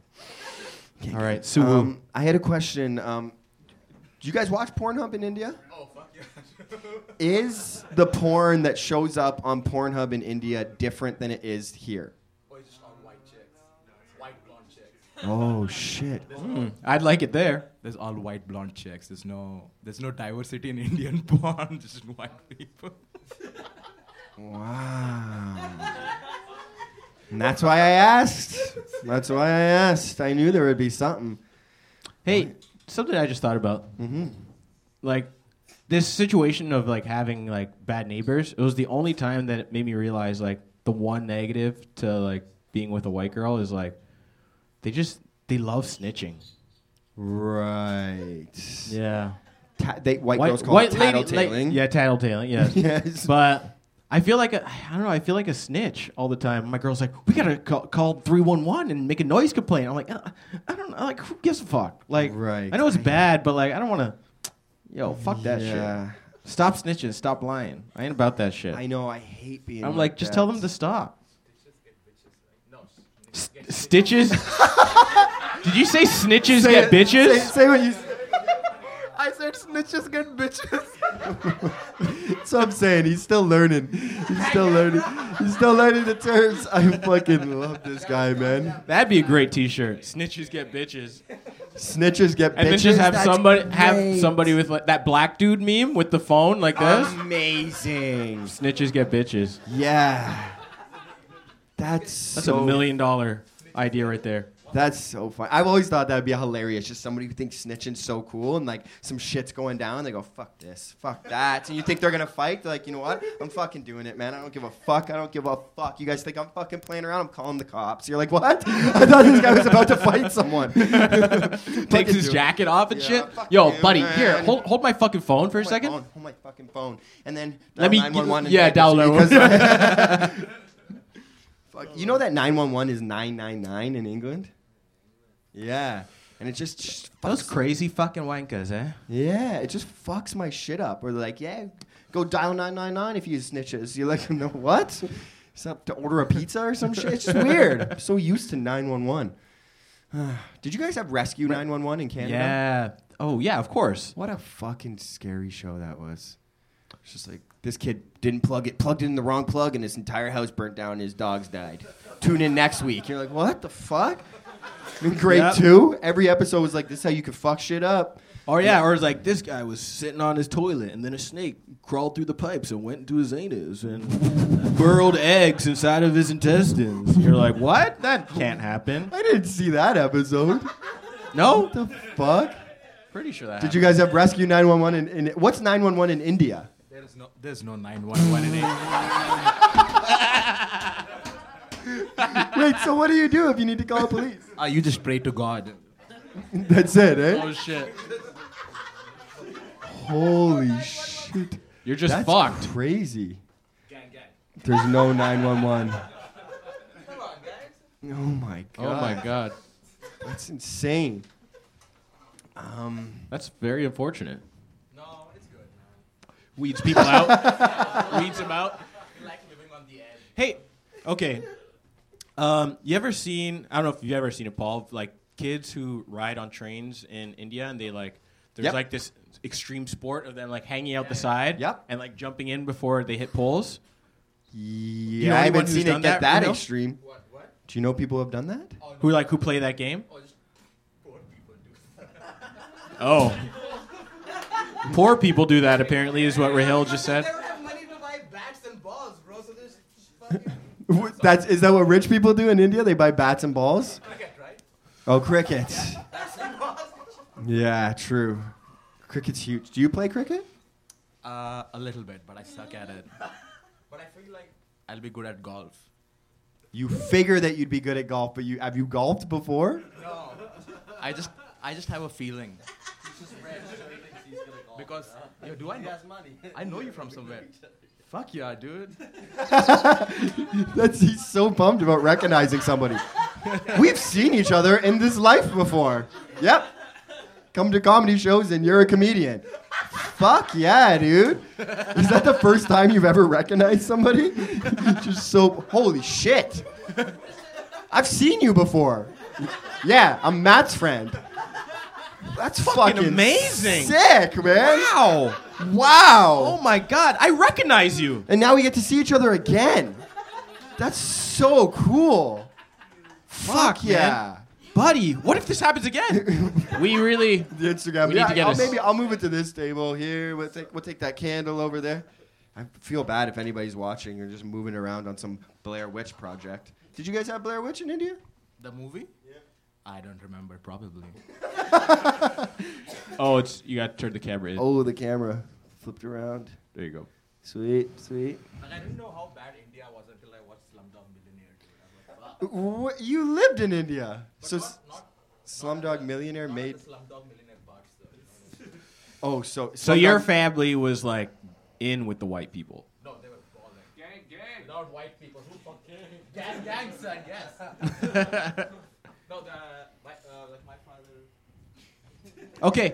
Gang, All gang. Um, I had a question. Um, do you guys watch Pornhub in India? Oh fuck yeah. *laughs* Is the porn that shows up on Pornhub in India different than it is here? oh, it's just all white chicks. White blonde chicks. Oh shit. Hmm. I'd like it there. There's all white blonde chicks. There's no there's no diversity in *laughs* Indian porn. *laughs* Just white people. Wow. And that's why I asked. That's why I asked. I knew there would be something. Hey, something I just thought about. Mm-hmm. Like this situation of like having like bad neighbors. It was the only time that it made me realize like the one negative to like being with a white girl is like they just they love snitching. Right. Yeah. Ta- they, white, girls call it lady- tattletaling. like- yeah, tattletaling. Yes. *laughs* Yes. But I feel like a, I don't know. I feel like a snitch all the time. My girl's like, "We gotta call, call three one one and make a noise complaint." I'm like, "Uh, I don't know. Like, who gives a fuck? Like, Right. I know it's bad, but like, I don't want to. Yo, fuck that Yeah. shit. Stop snitching. Stop lying. I ain't about that shit. I know. I hate being. I'm like, just that. tell them to stop. Stitches get bitches no. S- stitches. *laughs* Did you say snitches Say get it. bitches? Say, say what you. I said snitches get bitches. That's what I'm saying. He's still learning. He's still learning. He's still learning the terms. I fucking love this guy, man. That'd be a great T-shirt. Snitches get bitches. Snitches get bitches. And bitches. then just have That's somebody have great. somebody with like, that black dude meme with the phone like this. Amazing. Snitches get bitches. Yeah. That's That's so, a million dollar idea right there. That's so fun. I've always thought that'd be hilarious. Just somebody who thinks snitching's so cool and like some shit's going down. They go, fuck this, fuck that. And you think they're gonna fight? They're like, you know what? I'm fucking doing it, man. I don't give a fuck. I don't give a fuck. You guys think I'm fucking playing around? I'm calling the cops. You're like, what? *laughs* I thought this guy was about to fight someone. *laughs* Takes his do it. jacket off and Yeah, shit. Yo, you, buddy, man. here, hold, hold my fucking phone for a Hold second. phone. Hold my fucking phone. And then Let me- 911 yeah, dial because- 911. *laughs* Fuck, you know that 911 is 999 in England? Yeah. And it just, Those crazy fucking wankers, eh? Yeah, it just fucks my shit up. Or they're like, yeah, go dial 999 if you snitches. You're like, *laughs* no, what? That to order a pizza or some shit? It's just weird. I'm *laughs* so used to 911. *sighs* Did you guys have Rescue 911 in Canada? Yeah. Oh yeah, of course. What a fucking scary show that was. It's just like this kid didn't plug it, plugged it in the wrong plug, and his entire house burnt down. and His dogs died. Tune in next week. You're like, what the fuck? In grade Yep. two, every episode was like, this is how you can fuck shit up. Or yeah, or it's like this guy was sitting on his toilet and then a snake crawled through the pipes and went into his anus and *laughs* burrowed eggs inside of his intestines. You're like, what? That can't happen. I didn't see that episode. No? What the fuck? Pretty sure that Did you guys have Rescue 911 in, in what's 911 in India? There is no there's no 911 in India. *laughs* *laughs* Wait, so what do you do if you need to call the police? Uh, you just pray to God. *laughs* That's it, eh? Oh shit. Holy shit. You're just That's fucked. crazy. Gang, gang. There's no 911. Oh my god. Oh my god. That's insane. Um, That's very unfortunate. No, it's good. Weeds people out. *laughs* Weeds them out. I like living on the edge. Hey, okay. Um, you ever seen? I don't know if you've ever seen it, Paul. Like kids who ride on trains in India and they like There's Yep. like this extreme sport of them like hanging out the side. Yep. And like jumping in before they hit poles. Yeah, know I haven't seen it get that, that Raheel? extreme. Do you know people who have done that? Who like who play that game? *laughs* *laughs* Oh. Poor people do that apparently is what Raheel just said. don't have money to buy bats and balls, bro. So this fucking Wh- That's is that what rich people do in India? They buy bats and balls. cricket, right? Oh, cricket. Yeah, true. Cricket's huge. Do you play cricket? Uh, a little bit, but I suck at it. *laughs* But I feel like I'll be good at golf. You figure that you'd be good at golf, but you have you golfed before? No, I just I just have a feeling. Because yo, do I know? I know you from somewhere. *laughs* Fuck yeah, dude. *laughs* That's he's so pumped about recognizing somebody. We've seen each other in this life before. Yep. Come to comedy shows and you're a comedian. Fuck yeah, dude. Is that the first time you've ever recognized somebody? *laughs* Just so holy shit. I've seen you before. Yeah, I'm Matt's friend. That's fucking, amazing. Sick, man. Wow. Wow. Oh my god, I recognize you. And now we get to see each other again. That's so cool. Fuck, man. yeah. Buddy, what if this happens again? *laughs* we really The Instagram. We need to get I'll, us- maybe I'll move it to this table here. We'll take, we'll take that candle over there. I feel bad if anybody's watching or just moving around on some Blair Witch project. Did you guys have Blair Witch in India? The movie? Yeah. I don't remember. Probably. *laughs* Oh, it's you got to turn the camera in. Oh, the camera flipped around. There you go. Sweet, sweet. Like I didn't know how bad India was until I watched Slumdog Millionaire. Dude. I was like, fuck. Wh- You lived in India, so not, not, Slumdog Millionaire not made. the Slumdog Millionaire parts though. you know. *laughs* Oh, so So your family was like in with the white people. No, they were all like Gang, gang. without white people. Who fucking gang, gang, son? Yes. *laughs* no, the my, uh, like my father. Okay,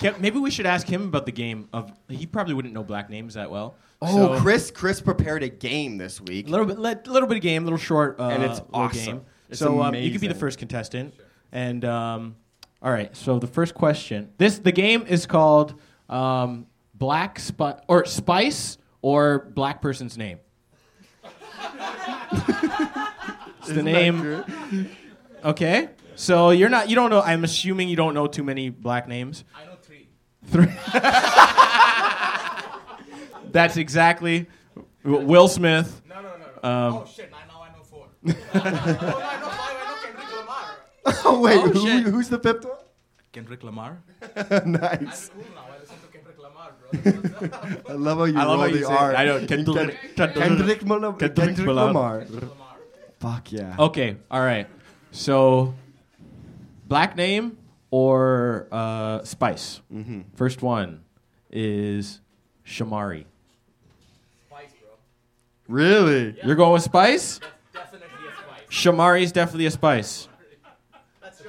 Ke- maybe we should ask him about the game of. He probably wouldn't know black names that well. Oh, So, Chris! Chris prepared a game this week. A little bit, a little bit of game, a little short, uh, And it's little awesome. game. It's so um, you could be the amazing. first contestant, and um, all right. So the first question. This the game is called um, Black Spi- or Spice or Black Person's Name. *laughs* it's the name. Okay. So you're not. You don't know. I'm assuming you don't know too many black names. I know three. Three. That's exactly Will Smith. No, no, no. no. Um, oh shit! I now I know four. oh, no, I know five. I know Kendrick Lamar. *laughs* Oh wait, Oh, who, who's the fifth one? Kendrick Lamar. *laughs* nice. I'm cool now. I listen to Kendrick Lamar, bro. *laughs* I love how you I love roll how you the say it. R. I know, Kendrick- Kendrick, Kendrick, Lamar- Kendrick Kendrick Lamar. Lamar. Lamar. Fuck yeah. Okay, all right. So, black name or uh, Spice? Mm-hmm. First one is Shamari. Spice, bro. Really? You're going with Spice? Definitely a spice. Shamari's definitely a Spice. That's a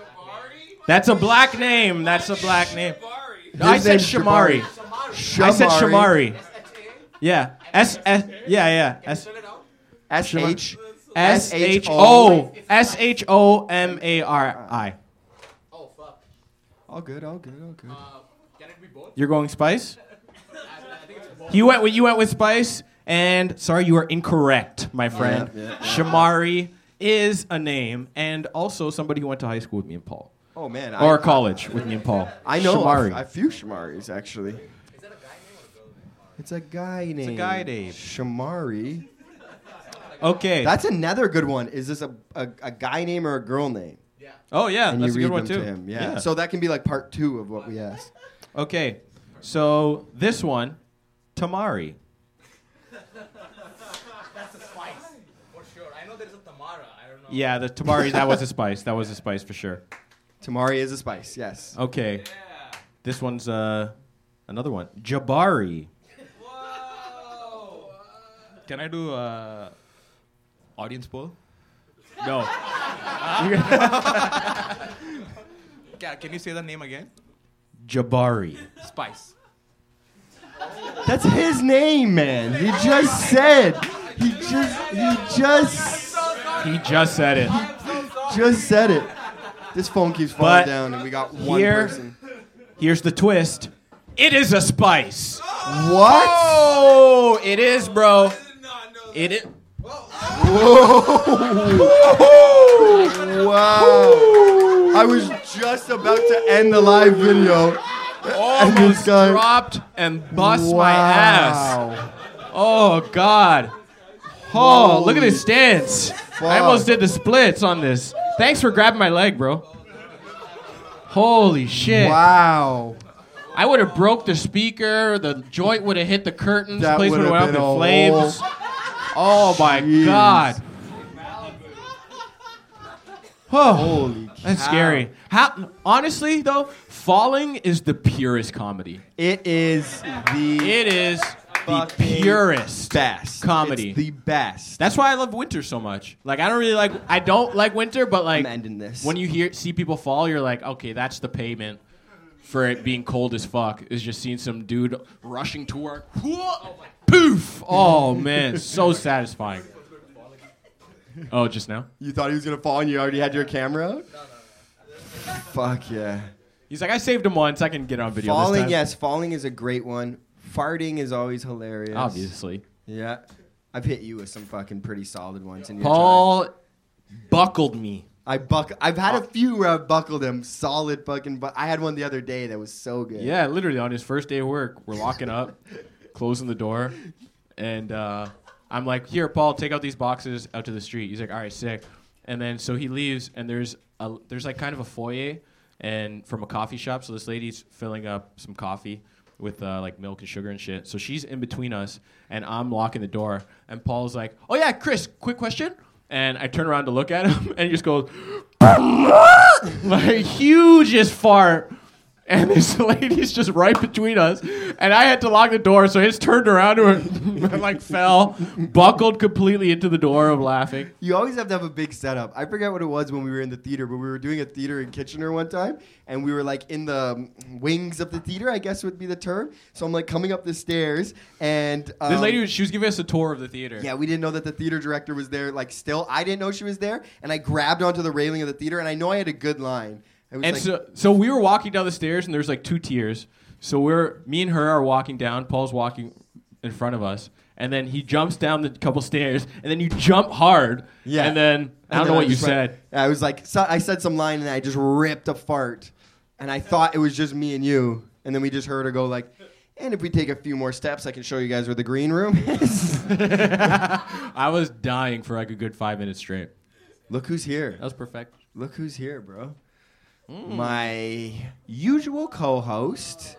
That's a black name. That's a black name. No, I said name's Shamari. Shamari. I said Shamari. Shamari. Yeah. S S. Yeah, yeah. S Spell it out. S H. S H O S H O M A R I. Oh fuck. All good, all good, all good. Uh, can it be both? You're going Spice? *laughs* I, I think. You went with you went with Spice, and sorry, you are incorrect, my friend. Yeah, yeah, Shamari is a name, and also somebody who went to high school with me and Paul, Oh man. or I, college with me and Paul. I know Shamari. a, a few Shamaris actually. Is that a guy name? It's a guy name. It's a guy name. Shamari. Okay. That's another good one. Is this a, a, a guy name or a girl name? Yeah. Oh yeah, And that's a good one too. to him. Yeah. So that can be like part two of what we asked. *laughs* okay, so this one, Tamari. That's a spice. For sure. I know there's a Tamara. I don't know. Yeah, the Tamari. that was a spice. That was a spice for sure. Tamari is a spice. Yes. Okay. Yeah. This one's uh another one. Jabari. *laughs* Whoa. Can I do uh, audience poll? No. *laughs* Can, can you say the name again? Jabari. Spice. That's his name, man. He just said. He just. He just. He just said it. Just said it. This phone keeps falling But down, and we got one here- person. Here's the twist. It is a spice. What? Oh, it is, bro. It is. Wow. I was just about to end the live video. And this Almost guy- dropped and bust my ass. Oh God. Oh, look at his stance. I almost did the splits on this. Thanks for grabbing my leg, bro. Holy shit. Wow. I would have broke the speaker, the joint would have hit the curtains, That place would have went up in flames. Oh my Jeez. god. Oh, Holy that's scary. How honestly though, falling is the purest comedy. It is the It is the purest best comedy. It's the best. That's why I love winter so much. Like I don't really like I don't like winter, but like I'm ending this. when you hear see people fall, you're like, okay, that's the payment for it being cold as fuck. Is just seeing some dude rushing to work. poof. Oh man, so satisfying. Oh, just now? You thought he was gonna fall and you already had your camera out? Fuck yeah. He's like, I saved him once. I can get it on video. this Falling, time." yes, falling is a great one. Farting is always hilarious. obviously. Yeah. I've hit you with some fucking pretty solid ones in your Paul buckled me. I buck I've had a few where I've buckled him solid fucking but I had one the other day that was so good. Yeah, literally on his first day of work, we're locking up, *laughs* closing the door, and uh, I'm like, "Here, Paul, take out these boxes out to the street." He's like, "All right, sick." And then so he leaves, and there's a there's like kind of a foyer, and from a coffee shop. So this lady's filling up some coffee with uh, like milk and sugar and shit. So she's in between us, and I'm locking the door, and Paul's like, "Oh yeah, Chris, quick question." And I turn around to look at him, *laughs* and he just goes, *gasps* like hugest fart. And this *laughs* lady's just right between us, and I had to lock the door, so I just turned around to her, *laughs* and like fell, buckled completely into the door of laughing. You always have to have a big setup. I forget what it was when we were in the theater, but we were doing a theater in Kitchener one time, and we were like in the um, wings of the theater, I guess would be the term. So I'm like coming up the stairs, and um, This lady, she was giving us a tour of the theater. Yeah, we didn't know that the theater director was there. Like, still, I didn't know she was there, and I grabbed onto the railing of the theater, and I know I had a good line. And like, so, so we were walking down the stairs, and there's like two tiers. So we're me and her are walking down. Paul's walking in front of us, and then he jumps down the couple stairs, and then you jump hard. Yeah. And then I don't know what you said. I was like, so, I said some line, and I just ripped a fart, and I thought it was just me and you, and then we just heard her go like. And if we take a few more steps, I can show you guys where the green room *laughs* is. *laughs* I was dying for like a good five minutes straight. Look who's here. That was perfect. Look who's here, bro. My usual co-host.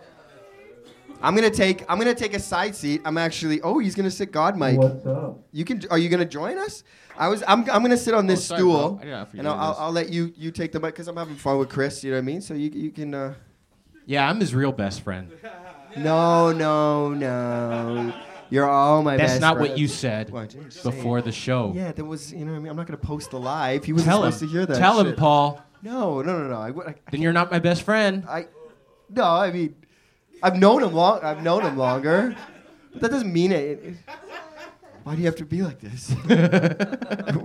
I'm gonna take. I'm gonna take a side seat. I'm actually. Oh, he's gonna sit God Mike. What's up? You can. Are you gonna join us? I was. I'm. I'm gonna sit on this Oh, sorry, stool. I didn't know if you and I'll, I'll, this. I'll let you. You take the mic because I'm having fun with Chris. You know what I mean? So you. You can. Uh, Yeah, I'm his real best friend. no, no, no. You're all my That's best That's not what you said Well, I didn't say before the show. Yeah, that was. You know what I mean? I'm not gonna post the live. He wasn't Tell him. supposed to hear that. Tell him. Paul. No, no, no, no. I, I, Then you're not my best friend. I no, I mean, I've known him long. I've known him longer. But that doesn't mean it. it- why do you have to be like this? *laughs*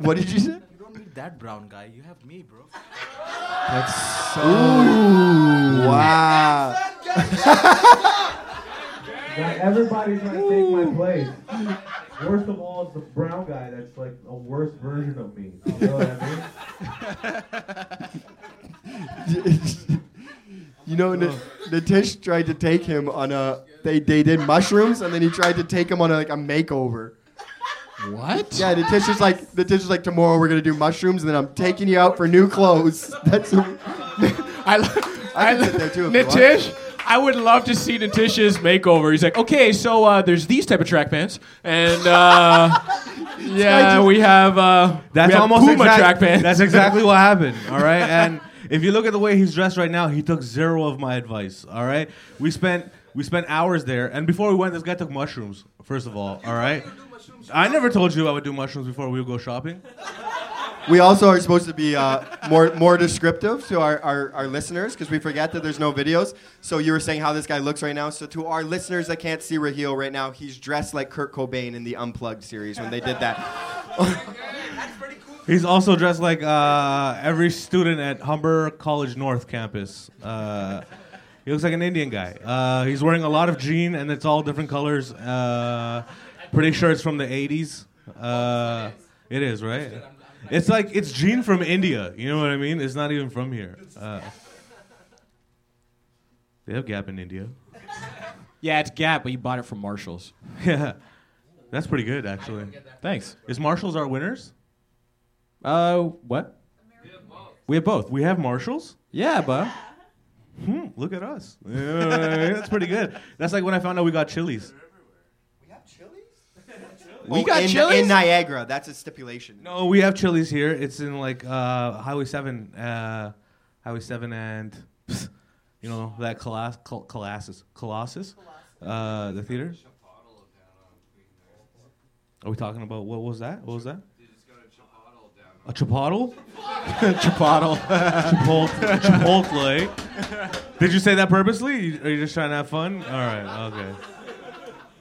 what did you say? You don't need that brown guy. You have me, bro. That's so. wow. *laughs* Like, everybody's trying to take my place. Worst of all is the brown guy that's like a worse version of me. You know what I mean? *laughs* you know, N- Nitish tried to take him on a. They, they did mushrooms, and then he tried to take him on a, like a makeover. What? Yeah, Nitish was like, Nitish was like, tomorrow we're gonna do mushrooms, and then I'm taking you out for new clothes. *laughs* That's. *laughs* I, I can sit there too if you want. Nitish, I would love to see Nitish's makeover. He's like, okay, so uh, there's these type of track pants, and uh, *laughs* yeah, we have uh, That's we have almost Puma exact- track pants. That's exactly what happened. *laughs* All right, and if you look at the way he's dressed right now, he took zero of my advice. All right, we spent we spent hours there, and before we went, this guy took mushrooms. First of all, all right. I never told you I would do mushrooms before we would go shopping. *laughs* We also are supposed to be uh, more more descriptive to our, our, our listeners because we forget that there's no videos. So you were saying how this guy looks right now. So to our listeners that can't see Raheel right now, he's dressed like Kurt Cobain in the Unplugged series when they did that. He's also dressed like uh, every student at Humber College North campus. Uh, He looks like an Indian guy. Uh, he's wearing a lot of jean, and it's all different colors. Uh, pretty sure it's from the '80s. Uh, it is, right? It's like it's jean from India. You know what I mean? It's not even from here. Uh, they have Gap in India. Yeah, it's Gap, but you bought it from Marshalls. *laughs* Yeah, that's pretty good actually. Thanks. Is Marshalls our winners? Uh, what? We have both. We have Marshalls. Yeah, but Hmm, look at us. Yeah, *laughs* that's pretty good. That's like when I found out we got chilies. We Oh, got in, chilies. in Niagara. That's a stipulation. No, we have chilies here. It's in like uh, Highway Seven, uh, Highway Seven, and you know that Colossus, Col- Colossus, Colossus, uh, the theater. Are we talking about what was that? What was that? A chipotle? Chipotle. *laughs* Chipotle. Chipotle. Did you say that purposely? Are you just trying to have fun? All right, okay.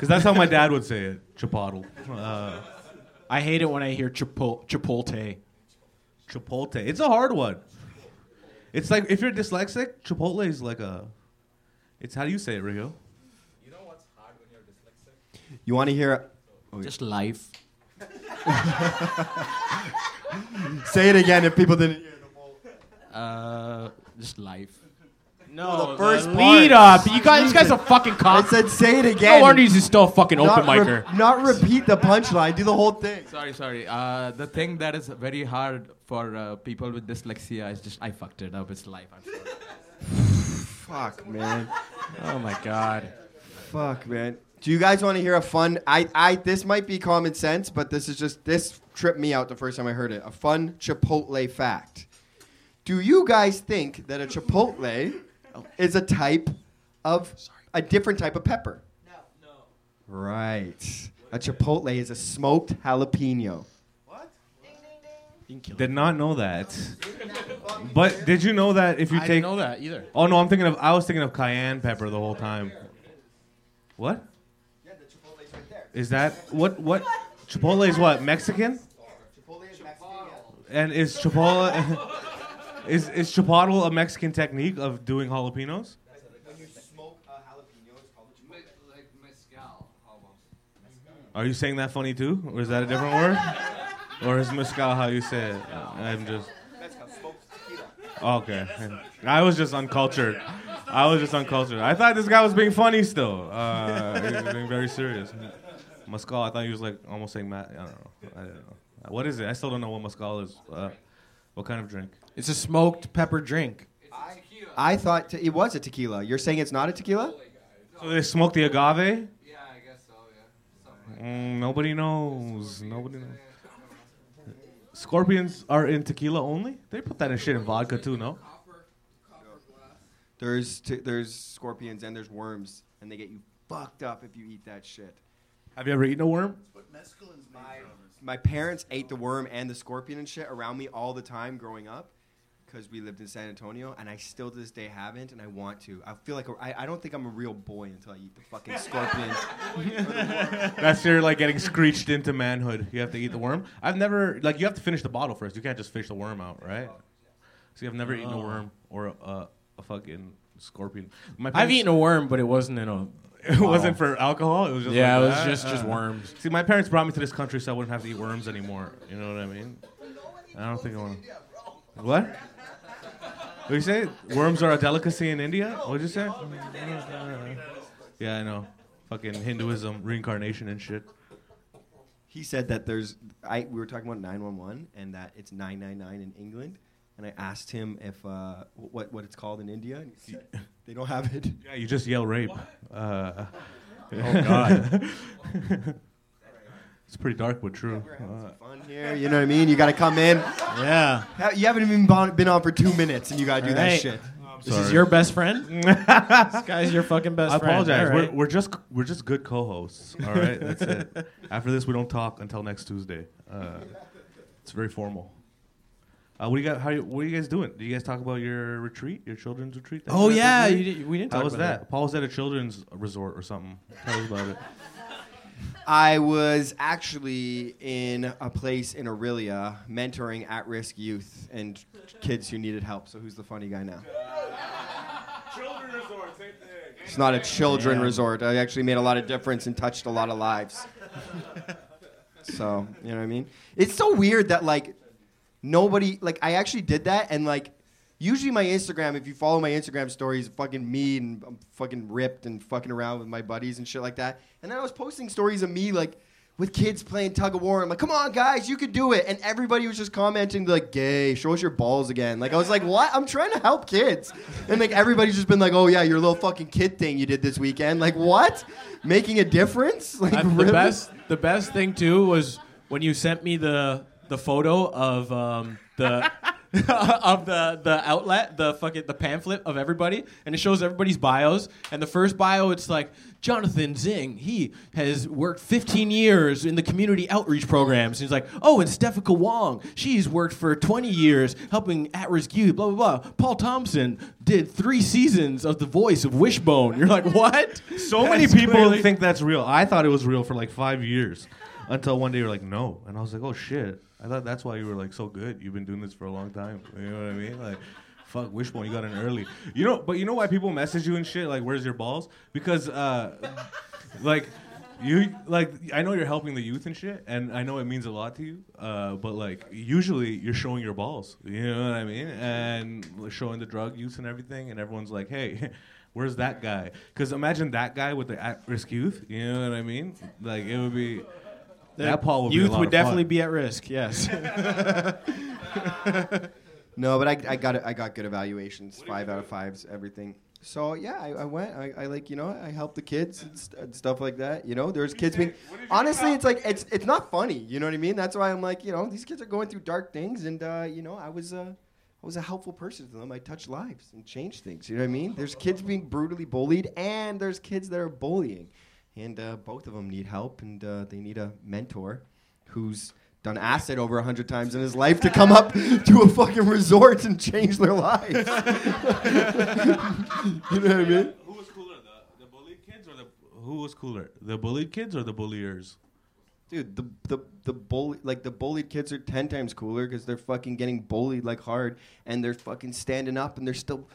Because that's how my dad would say it. Chipotle. Uh, I hate it when I hear Chipotle. Chipotle. Chipotle. It's a hard one. It's like if you're dyslexic, Chipotle is like a. It's how do you say it, Rio? You know what's hard when you're dyslexic? You want to hear? Just life. *laughs* Say it again if people didn't hear. Uh, just life. No, No, the first lead part. up. You guys, you guys are fucking I said say it again. No wonder he's still a fucking open not, micer. re- not repeat the punchline. Do the whole thing. Sorry, sorry. Uh, the thing that is very hard for uh, people with dyslexia is just I fucked it up. It's life. I'm. *laughs* Fuck, man. Oh my god. Fuck, man. Do you guys want to hear a fun? I, I. This might be common sense, but this is just this tripped me out the first time I heard it. A fun Chipotle fact. Do you guys think that a Chipotle is a type of a different type of pepper? No. No. Right. A Chipotle is a smoked jalapeno. What did not know that. *laughs* But did you know that if you I take? didn't know that either. Oh no, I'm thinking of. I was thinking of cayenne pepper the whole time. What? Yeah, the Chipotle's right there. Is that what? What? Chipotle is what? Mexican? Chipotle is Mexican. And is Chipotle? *laughs* is is Chipotle a Mexican technique of doing jalapenos? When you smoke a jalapeno, it's called. Like mezcal, almost. Are you saying that funny too, or is that a different word? *laughs* Or is mezcal how you say it? I'm just. Okay. I was just uncultured. I was just uncultured. I thought this guy was being funny still. Uh, he was being very serious. Mezcal, I thought he was like almost saying Matt. I don't know. I don't know. What is it? I still don't know what mezcal is. Uh, what kind of drink? It's a smoked pepper drink. I thought te- it was a tequila. You're saying it's not a tequila? So they smoke the agave? Yeah, I guess so. Yeah. Something like Mm, nobody knows. Nobody knows. Scorpions are in tequila only? They put that in shit in vodka too, no? There's t- there's scorpions and there's worms, and they get you fucked up if you eat that shit. Have you ever eaten a worm? My parents ate the worm and the scorpion and shit around me all the time growing up, because we lived in San Antonio, and I still to this day haven't, and I want to. I feel like a, I, I don't think I'm a real boy until I eat the fucking scorpion. *laughs* That's your like getting screeched into manhood. You have to eat the worm. I've never like you have to finish the bottle first. You can't just fish the worm out, right? See, I've never eaten a worm or a, a, a fucking scorpion. My I've eaten a worm, but it wasn't in a. *laughs* It wasn't for alcohol. It was just Yeah, like it was that? just just Uh, worms. See, my parents brought me to this country so I wouldn't have to eat worms anymore. You know what I mean? I don't think I want. to. What? What you say? Worms are a delicacy in India? What'd you say? Yeah, I know. Fucking Hinduism, reincarnation and shit. he said that there's I we were talking about 911 and that it's 999 in England, and I asked him if uh, what what it's called in India, and he said they don't have it. Yeah, you just yell rape. Uh, Oh god. *laughs* it's pretty dark but true. We're having Uh, some fun here. You know what I mean? You got to come in. yeah. Ha- You haven't even bon- been on for two minutes, and you got to do that Alright. shit. This Sorry. is your best friend. *laughs* this guy's your fucking best friend. I friend. apologize. All right. We're, we're just we're just good co-hosts. All right, that's it. *laughs* After this, we don't talk until next Tuesday. Uh, it's very formal. Uh, what do you got? How you, what are you guys doing? Do you guys talk about your retreat, your children's retreat? that Oh you guys yeah, did? you did, we didn't How talk was about that? Paul was at a children's resort or something. Tell us about it. *laughs* I was actually in a place in Orillia mentoring at-risk youth and kids who needed help. So who's the funny guy now? Children's resorts. It's not a children Yeah. resort. I actually made a lot of difference and touched a lot of lives. so, you know what I mean? It's so weird that like nobody like I actually did that and like usually my Instagram, if you follow my Instagram stories, fucking me and I'm fucking ripped and fucking around with my buddies and shit like that. And then I was posting stories of me like with kids playing tug of war. I'm like, come on, guys, you could do it. And everybody was just commenting like, gay, show us your balls again. Like I was like, what? I'm trying to help kids. And like everybody's just been like, oh yeah, your little fucking kid thing you did this weekend. Like what? Making a difference? *laughs* Like Uh, the really? best the best thing too was when you sent me the the photo of um, the *laughs* of the the outlet, the fucking the pamphlet of everybody, and it shows everybody's bios. And the first bio, it's like Jonathan Zing. He has worked 15 years in the community outreach programs. And he's like, oh, and Stefika Wong. She's worked for 20 years helping at-risk youth. Blah blah blah. Paul Thompson did three seasons of the voice of Wishbone. You're like, what? So many people clearly- think that's real. I thought it was real for like five years, until one day you're like, no, and I was like, oh shit. I thought that's why you were like so good. You've been doing this for a long time. You know what I mean? Like, fuck, Wishbone, you got in early. You know, but you know why people message you and shit like, where's your balls? Because, uh, like. You like I know you're helping the youth and shit, and I know it means a lot to you. Uh, but like usually you're showing your balls, you know what I mean, and showing the drug use and everything, and everyone's like, "Hey, *laughs* where's that guy?" Because imagine that guy with the at-risk youth, you know what I mean? Like it would be that Paul would be a youth lot would of fun. definitely be at risk. Yes. *laughs* No, but I, I got. I got good evaluations, five out of fives, everything. So yeah, I, I went. I, I like you know I helped the kids and, st- and stuff like that. You know, there's kids being. Honestly, it's like it's it's not funny. You know what I mean? That's why I'm like you know these kids are going through dark things, and uh, you know I was uh, I was a helpful person to them. I touched lives and changed things. You know what I mean? There's kids being brutally bullied, and there's kids that are bullying, and uh, both of them need help, and uh, they need a mentor who's done acid over a hundred times in his life to come up *laughs* to a fucking resort and change their lives. *laughs* you know what I mean? Who was cooler, the, the bullied kids or the who was cooler, the bullied kids or the bulliers? Dude, the the the bully like the bullied kids are ten times cooler because they're fucking getting bullied like hard and they're fucking standing up and they're still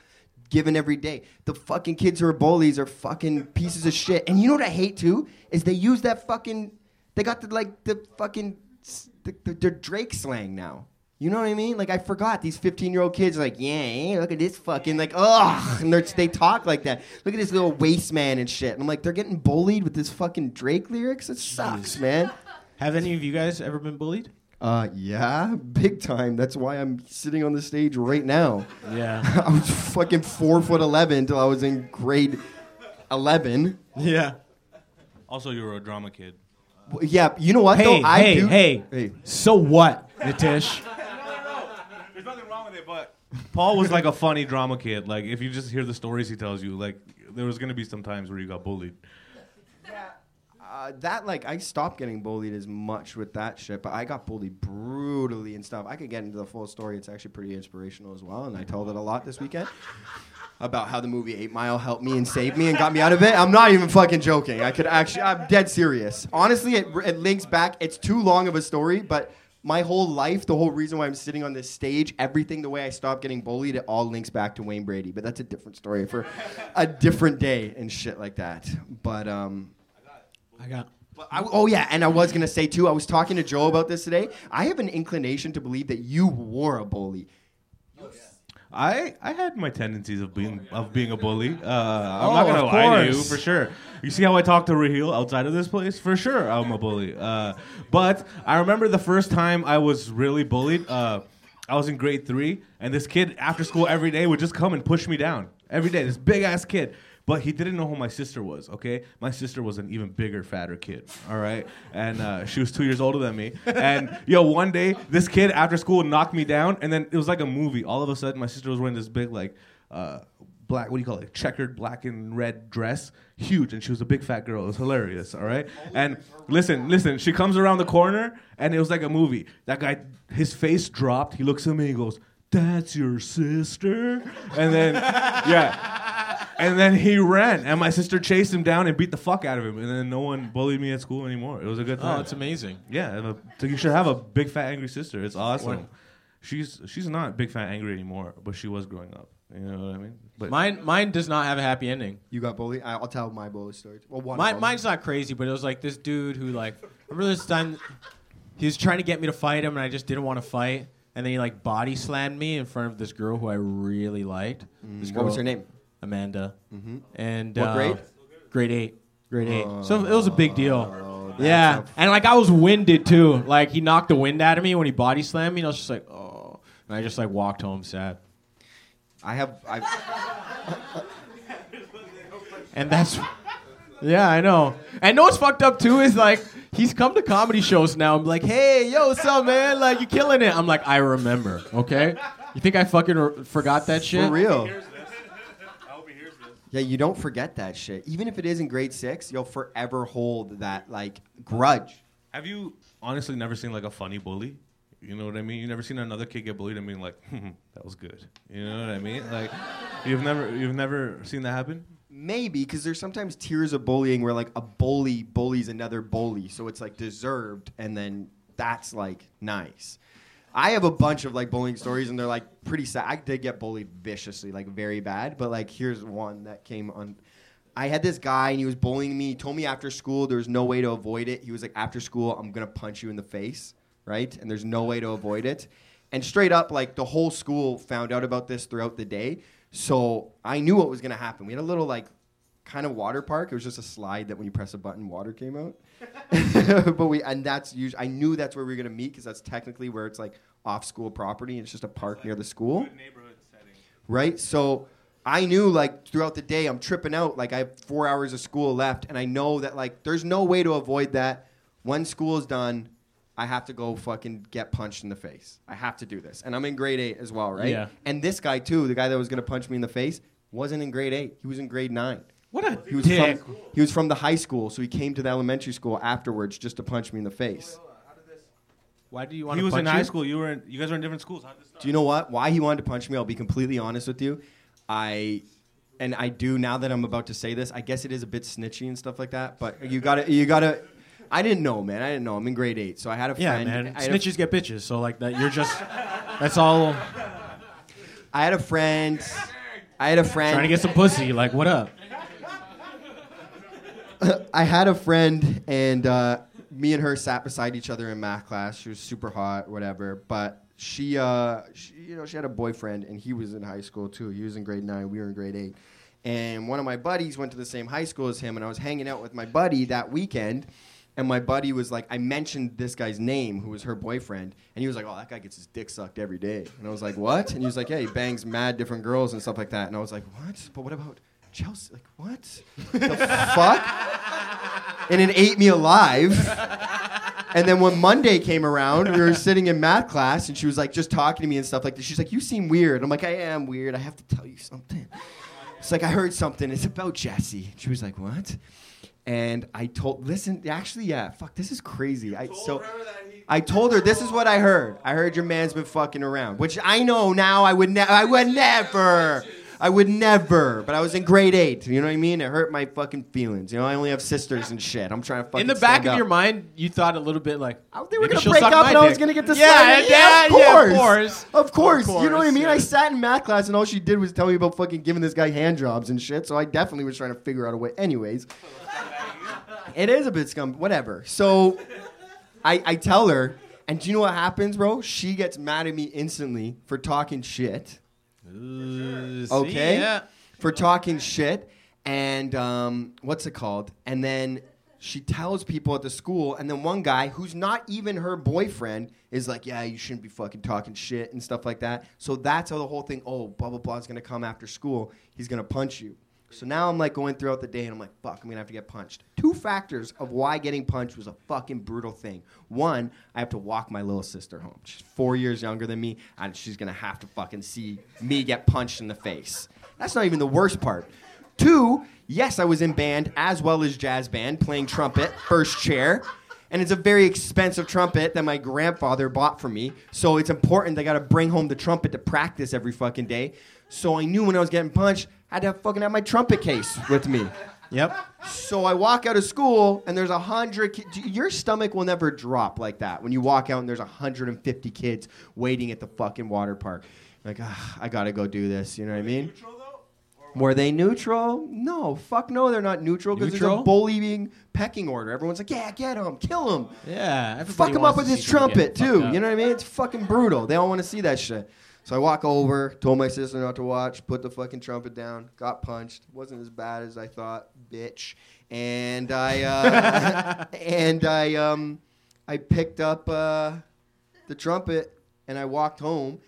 giving every day. The fucking kids who are bullies are fucking pieces of shit. And you know what I hate too is they use that fucking they got the like the fucking s- the, the, Drake slang now. You know what I mean? Like I forgot these 15 year old kids like, yeah, look at this fucking like, ugh, and they talk like that. Look at this little waste man and shit. And I'm like, they're getting bullied with this fucking Drake lyrics. It sucks, man. Have any of you guys ever been bullied? Uh, yeah, big time. That's why I'm sitting on the stage right now. Yeah. *laughs* I was fucking four foot eleven until I was in grade eleven. yeah. *laughs* Also, you were a drama kid. W- Yeah, you know what Hey, though? I hey, do. hey. Hey. So what, Nitish? *laughs* There's nothing wrong with it, but Paul was like a funny drama kid. Like if you just hear the stories he tells you, like there was gonna be some times where you got bullied. Uh, that like I stopped getting bullied as much with that shit, but I got bullied brutally and stuff. I could get into the full story. It's actually pretty inspirational as well, and I told it a lot this weekend *laughs* about how the movie Eight Mile helped me and saved me and got me out of it. I'm not even fucking joking. I could actually, I'm dead serious. Honestly, it, it links back. It's too long of a story, but my whole life, the whole reason why I'm sitting on this stage, everything, the way I stopped getting bullied, it all links back to Wayne Brady. But that's a different story for a different day and shit like that. But um. I got. But I, oh yeah, and I was gonna say too. I was talking to Joe about this today. I have an inclination to believe that you were a bully. I I had my tendencies of being of being a bully. Uh, I'm Oh, not gonna of lie to you for sure. You see how I talk to Raheel outside of this place? For sure, I'm a bully. Uh, but I remember the first time I was really bullied. Uh, I was in grade three, and this kid after school every day would just come and push me down every day. This big ass kid. But he didn't know who my sister was, okay? My sister was an even bigger, fatter kid, all right? And uh, she was two years older than me. And yo, one day, this kid after school knocked me down, and then it was like a movie. All of a sudden, my sister was wearing this big, like, uh, black, what do you call it? Checkered black and red dress, huge, and she was a big fat girl. It was hilarious, all right? And listen, listen, she comes around the corner, and it was like a movie. That guy, his face dropped. He looks at me, he goes, That's your sister? And then, yeah. And then he ran, and my sister chased him down and beat the fuck out of him. And then no one bullied me at school anymore. It was a good time. Oh, it's amazing. yeah, a- so you should have a big fat angry sister. It's awesome. What? She's she's not big fat angry anymore, but she was growing up. You know what I mean? But Mine, mine does not have a happy ending. You got bullied. I- I'll tell my bully story. Well, one. Mine, them. mine's not crazy, but it was like this dude who like I remember this time he was trying to get me to fight him, and I just didn't want to fight, and then he like body slammed me in front of this girl who I really liked. This Mm, What was her name? Amanda. Mhm. And What uh, grade? Grade eight. Grade eight. so it was a big deal. Oh, that's Yeah, a- and like I was winded too. Like he knocked the wind out of me when he body slammed me, and I was just like, oh. And I just like walked home sad. I have. I. *laughs* And that's Yeah, I know. And know what's fucked up too is like he's come to comedy shows now. I'm like, hey, yo, what's up, man? Like you're killing it. I'm like, I remember. Okay, you think I fucking re- forgot that shit? For real. Here's this. I hope he hears this. Yeah, you don't forget that shit. Even if it is in grade six, you'll forever hold that like grudge. Have you honestly never seen like a funny bully? You know what I mean? You never seen another kid get bullied and being like, *laughs* hmm, "That was good." You know what I mean? Like, you've never you've never seen that happen. Maybe because there's sometimes tiers of bullying where like a bully bullies another bully, so it's like deserved, and then that's like nice. I have a bunch of like bullying stories, and they're like pretty sad. I did get bullied viciously, like very bad, but like here's one that came on. I had this guy, and he was bullying me. He told me after school there was no way to avoid it. He was like, after school, I'm gonna punch you in the face, right? And there's no way to avoid it. And straight up, like the whole school found out about this throughout the day. So I knew what was gonna happen. We had a little like kind of water park. It was just a slide that when you press a button, water came out. *laughs* but we and that's usually I knew that's where we were gonna meet because that's technically where it's like off school property. And it's just a park near the school neighborhood setting. right? So I knew like throughout the day I'm tripping out. Like I have four hours of school left, and I know that like there's no way to avoid that. When school is done, I have to go fucking get punched in the face. I have to do this, and I'm in grade eight as well, right? Yeah. And this guy too, the guy that was gonna punch me in the face, wasn't in grade eight. He was in grade nine. What a He was dick. from he was from the high school, so he came to the elementary school afterwards just to punch me in the face. Why do you want to? He to was punch in you? high school. You were in. You guys were in different schools. How did this start? Do you know what? Why he wanted to punch me? I'll be completely honest with you. I and I do now that I'm about to say this. I guess it is a bit snitchy and stuff like that. But you gotta, you gotta. I didn't know, man. I didn't know. I'm in grade eight, so I had a Yeah, friend. man. I a- Snitches get bitches. So like that, you're just. That's all. I had a friend. I had a friend. Trying to get some pussy. Like what up? *laughs* I had a friend, and uh, me and her sat beside each other in math class. She was super hot, whatever. But she, uh, she, you know, she had a boyfriend, and he was in high school too. He was in grade nine. We were in grade eight. And one of my buddies went to the same high school as him, and I was hanging out with my buddy that weekend. And my buddy was like, I mentioned this guy's name, who was her boyfriend, and he was like, "Oh, that guy gets his dick sucked every day." And I was like, "What?" And he was like, "Yeah, he bangs mad different girls and stuff like that." And I was like, "What? But what about Chelsea? Like, what? the fuck?" and it ate me alive. And then when Monday came around, we were sitting in math class, and she was like just talking to me and stuff like this. She's like, "You seem weird." I'm like, "I am weird. I have to tell you something." It's like I heard something. It's about Jesse. She was like, "What?" And I told, listen, actually, yeah, fuck, this is crazy. I so. I told her this is what I heard. I heard your man's been fucking around, which I know now. I would never. I would never. I would never. But I was in grade eight. You know what I mean? It hurt my fucking feelings. You know, I only have sisters and shit. I'm trying to fucking. In the back of up. your mind, you thought a little bit like Oh, they were gonna break up and I was gonna get the yeah, slap. yeah, of yeah, course. of course. Of course. You know what I course, mean? I sat in math class and all she did was tell me about fucking giving this guy hand jobs and shit. So I definitely was trying to figure out a way. Anyways, it is a bit scum. Whatever. So I, I tell her, and do you know what happens, bro? She gets mad at me instantly for talking shit. Ooh, see, Okay? yeah. For talking shit. And um, what's it called? And then she tells people at the school, and then one guy who's not even her boyfriend is like, Yeah, you shouldn't be fucking talking shit and stuff like that. So that's how the whole thing, oh, blah, blah, blah is gonna come after school. He's gonna punch you. So now I'm like going throughout the day and I'm like, fuck, I'm gonna have to get punched. Two factors of why getting punched was a fucking brutal thing. One, I have to walk my little sister home. She's four years younger than me, and she's gonna have to fucking see me get punched in the face. That's not even the worst part. Two, yes, I was in band as well as jazz band, playing trumpet, first chair. And it's a very expensive trumpet that my grandfather bought for me. So it's important. I got to bring home the trumpet to practice every fucking day. So I knew when I was getting punched, I had to have fucking have my trumpet case with me. Yep. So I walk out of school and there's a hundred. Ki- your stomach will never drop like that when you walk out and there's 150 kids waiting at the fucking water park. Like, ah, I gotta go do this. You know what I mean? Were they neutral? No, fuck no, they're not neutral because there's a Neutral? bullying pecking order. Everyone's like, yeah, get him, kill him. Yeah, Fuck him up with his trumpet too. You know what I mean? It's fucking brutal. They all want to see that shit. So I walk over, told my sister not to watch, put the fucking trumpet down, got punched. Wasn't as bad as I thought, bitch. And I uh, *laughs* and I um I picked up uh, the trumpet and I walked home.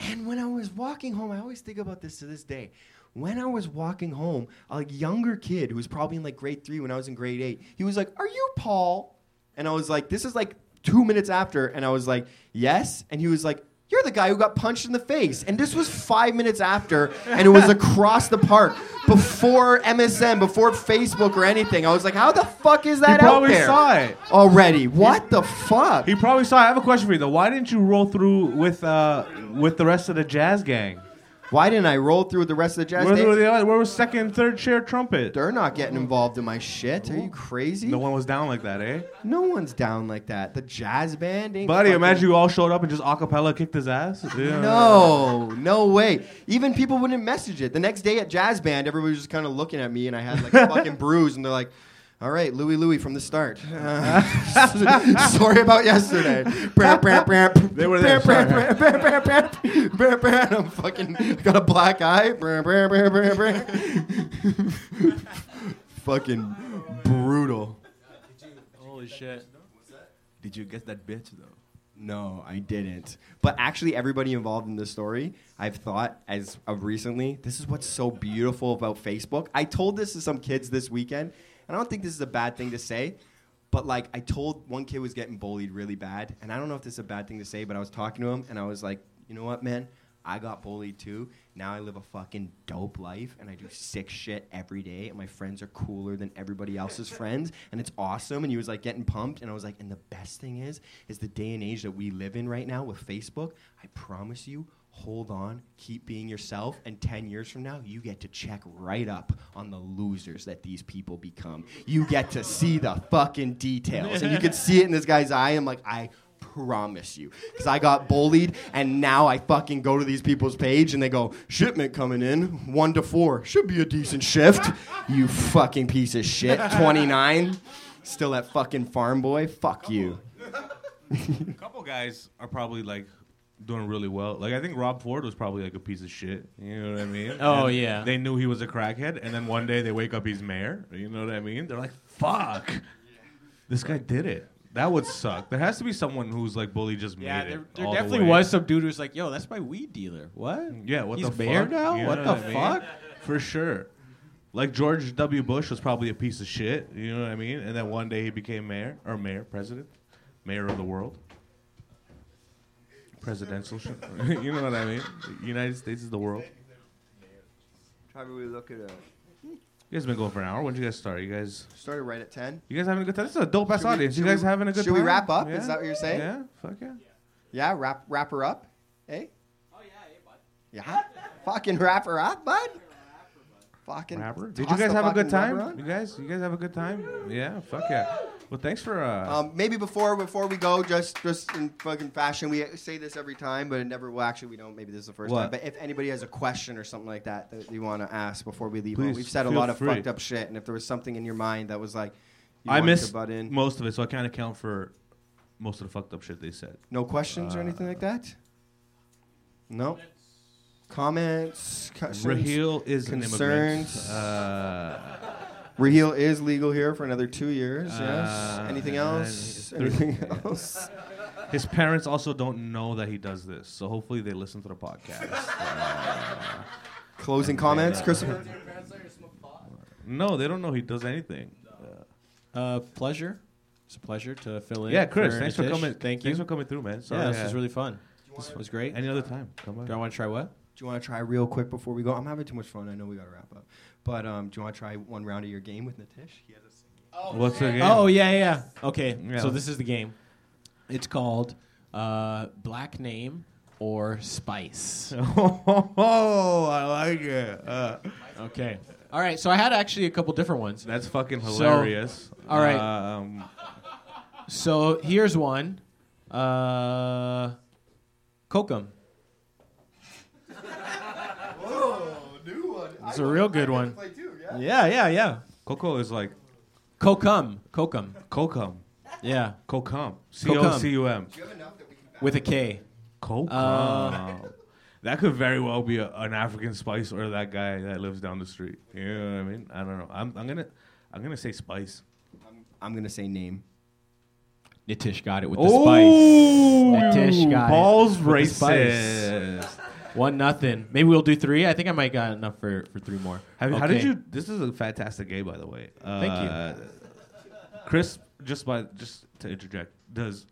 And when I was walking home, I always think about this to this day. When I was walking home, a younger kid who was probably in like grade three when I was in grade eight, he was like, Are you Paul? And I was like, This is like two minutes after. And I was like, Yes. And he was like, You're the guy who got punched in the face. And this was five minutes after, and it was across the park before MSN, before Facebook or anything. I was like, How the fuck is He that out probably saw it. Already. What the fuck? He probably saw. it. I have a question for you though. Why didn't you roll through with uh with the rest of the jazz gang? Why didn't I roll through with the rest of the jazz? Where, They- were the other, where was second, third chair trumpet? They're not getting involved in my shit. Are you crazy? No one was down like that, eh? No one's down like that. The jazz band ain't. Buddy, fucking- imagine you all showed up and just acapella kicked his ass. *laughs* Yeah. No, no way. Even people wouldn't message it. The next day at jazz band, everybody was just kind of looking at me, and I had like a *laughs* fucking bruise, and they're like. All right, Louie Louie from the start. Uh, *laughs* *laughs* sorry about yesterday. They were there, sorry. I'm fucking got a black eye. *laughs* fucking brutal. Holy shit. Did you get that bitch though? No, I didn't. But actually, everybody involved in this story, I've thought as of recently, this is what's so beautiful about Facebook. I told this to some kids this weekend, and I don't think this is a bad thing to say. But like, I told one kid was getting bullied really bad, and I don't know if this is a bad thing to say, but I was talking to him, and I was like, you know what, man? I got bullied too. Now I live a fucking dope life and I do sick shit every day and my friends are cooler than everybody else's friends and it's awesome and he was like getting pumped and I was like and the best thing is is the day and age that we live in right now with Facebook, I promise you hold on, keep being yourself, and 10 years from now, you get to check right up on the losers that these people become. You get to see the fucking details. And you can see it in this guy's eye. I'm like, I promise you. Because I got bullied, and now I fucking go to these people's page and they go, shipment coming in, one to four. Should be a decent shift. You fucking piece of shit. 29. Still that fucking farm boy. Fuck you. A couple guys are probably like doing really well. Like I think Rob Ford was probably like a piece of shit. You know what I mean? Oh, And yeah. They knew he was a crackhead, and then one day they wake up he's mayor. You know what I mean? They're like, "Fuck, this guy did it." That would suck. There has to be someone who's like bully just Yeah, made there, it. there all the definitely was some dude who's like, "Yo, that's my weed dealer." What? Yeah, what He's the mayor fuck? now? You What know the I mean? fuck? For sure. Like George W. Bush was probably a piece of shit. You know what I mean? And then one day he became mayor or mayor, president, mayor of the world. Presidential shit. *laughs* you know what I mean? The United States is the world. Probably look at it. You guys been going for an hour. When did you guys start? You guys, Started right at 10. you guys having a good time? This is a dope ass Should we- audience. you should guys we- having a good time? should time? we wrap up? Yeah? Is that what you're saying? Yeah. Fuck yeah. Yeah, wrap, wrap her up. Hey? Oh, yeah, hey, bud. Yeah? Fucking wrap her up, bud? Fucking. Rapper. Did you toss guys the have a good fucking time? on? You guys, you guys have a good time? Yeah. Fuck yeah. Well, thanks for. Uh, Um, maybe before before we go, just just in fucking fashion, we say this every time, but it never. Well, actually, we don't. Maybe this is the first What? time. But if anybody has a question or something like that that you want to ask before we leave, Please, we've said a lot of fucked up shit, and if there was something in your mind that was like, you I missed to butt in, most of it, so I can't account for most of the fucked up shit they said. no questions or anything like that. No comments. Questions? Raheel is an concerns. immigrant. Uh, Raheel is legal here for another two years. yes. Uh, Anything else? Anything *laughs* else? his parents also don't know that he does this, so hopefully they listen to the podcast. *laughs* Uh, Closing comments, Christopher. no, they don't know he does anything. Uh, pleasure. It's a pleasure to fill in. yeah, Chris, for thanks for Nitish. coming. Thank you. Thanks for coming through, man. Sorry, yeah, this was really fun. This was great. Any other time, come on. Do I want to try what? Do you want to try real quick before we go? I'm having too much fun. I know we got to wrap up. But um, do you want to try one round of your game with Nitish? He has a What's the game? Oh yeah, yeah. yeah. Okay, Yeah. so this is the game. It's called uh, Black Name or Spice. *laughs* oh, I like it. Uh, Okay. All right. So I had actually a couple different ones. that's fucking So- hilarious. all right. Um, So here's one. Uh, Kokum. It's a real good one. Yeah, yeah, yeah. Coco is like Kokum. Kokum. Kokum. Yeah. Kokum. C O C U M. With a K. Kokum. Uh, *laughs* that could very well be a, an African spice or that guy that lives down the street. You know what I mean? I don't know. I'm, I'm gonna I'm gonna say spice. I'm gonna say name. Nitish got it with the spice. Nitish got balls it with the spice. racist. One nothing. Maybe we'll do three. I think I might got enough for, for three more. Have, How did you? This is a fantastic game, by the way. Uh, Thank you. Chris. Just by just to interject, does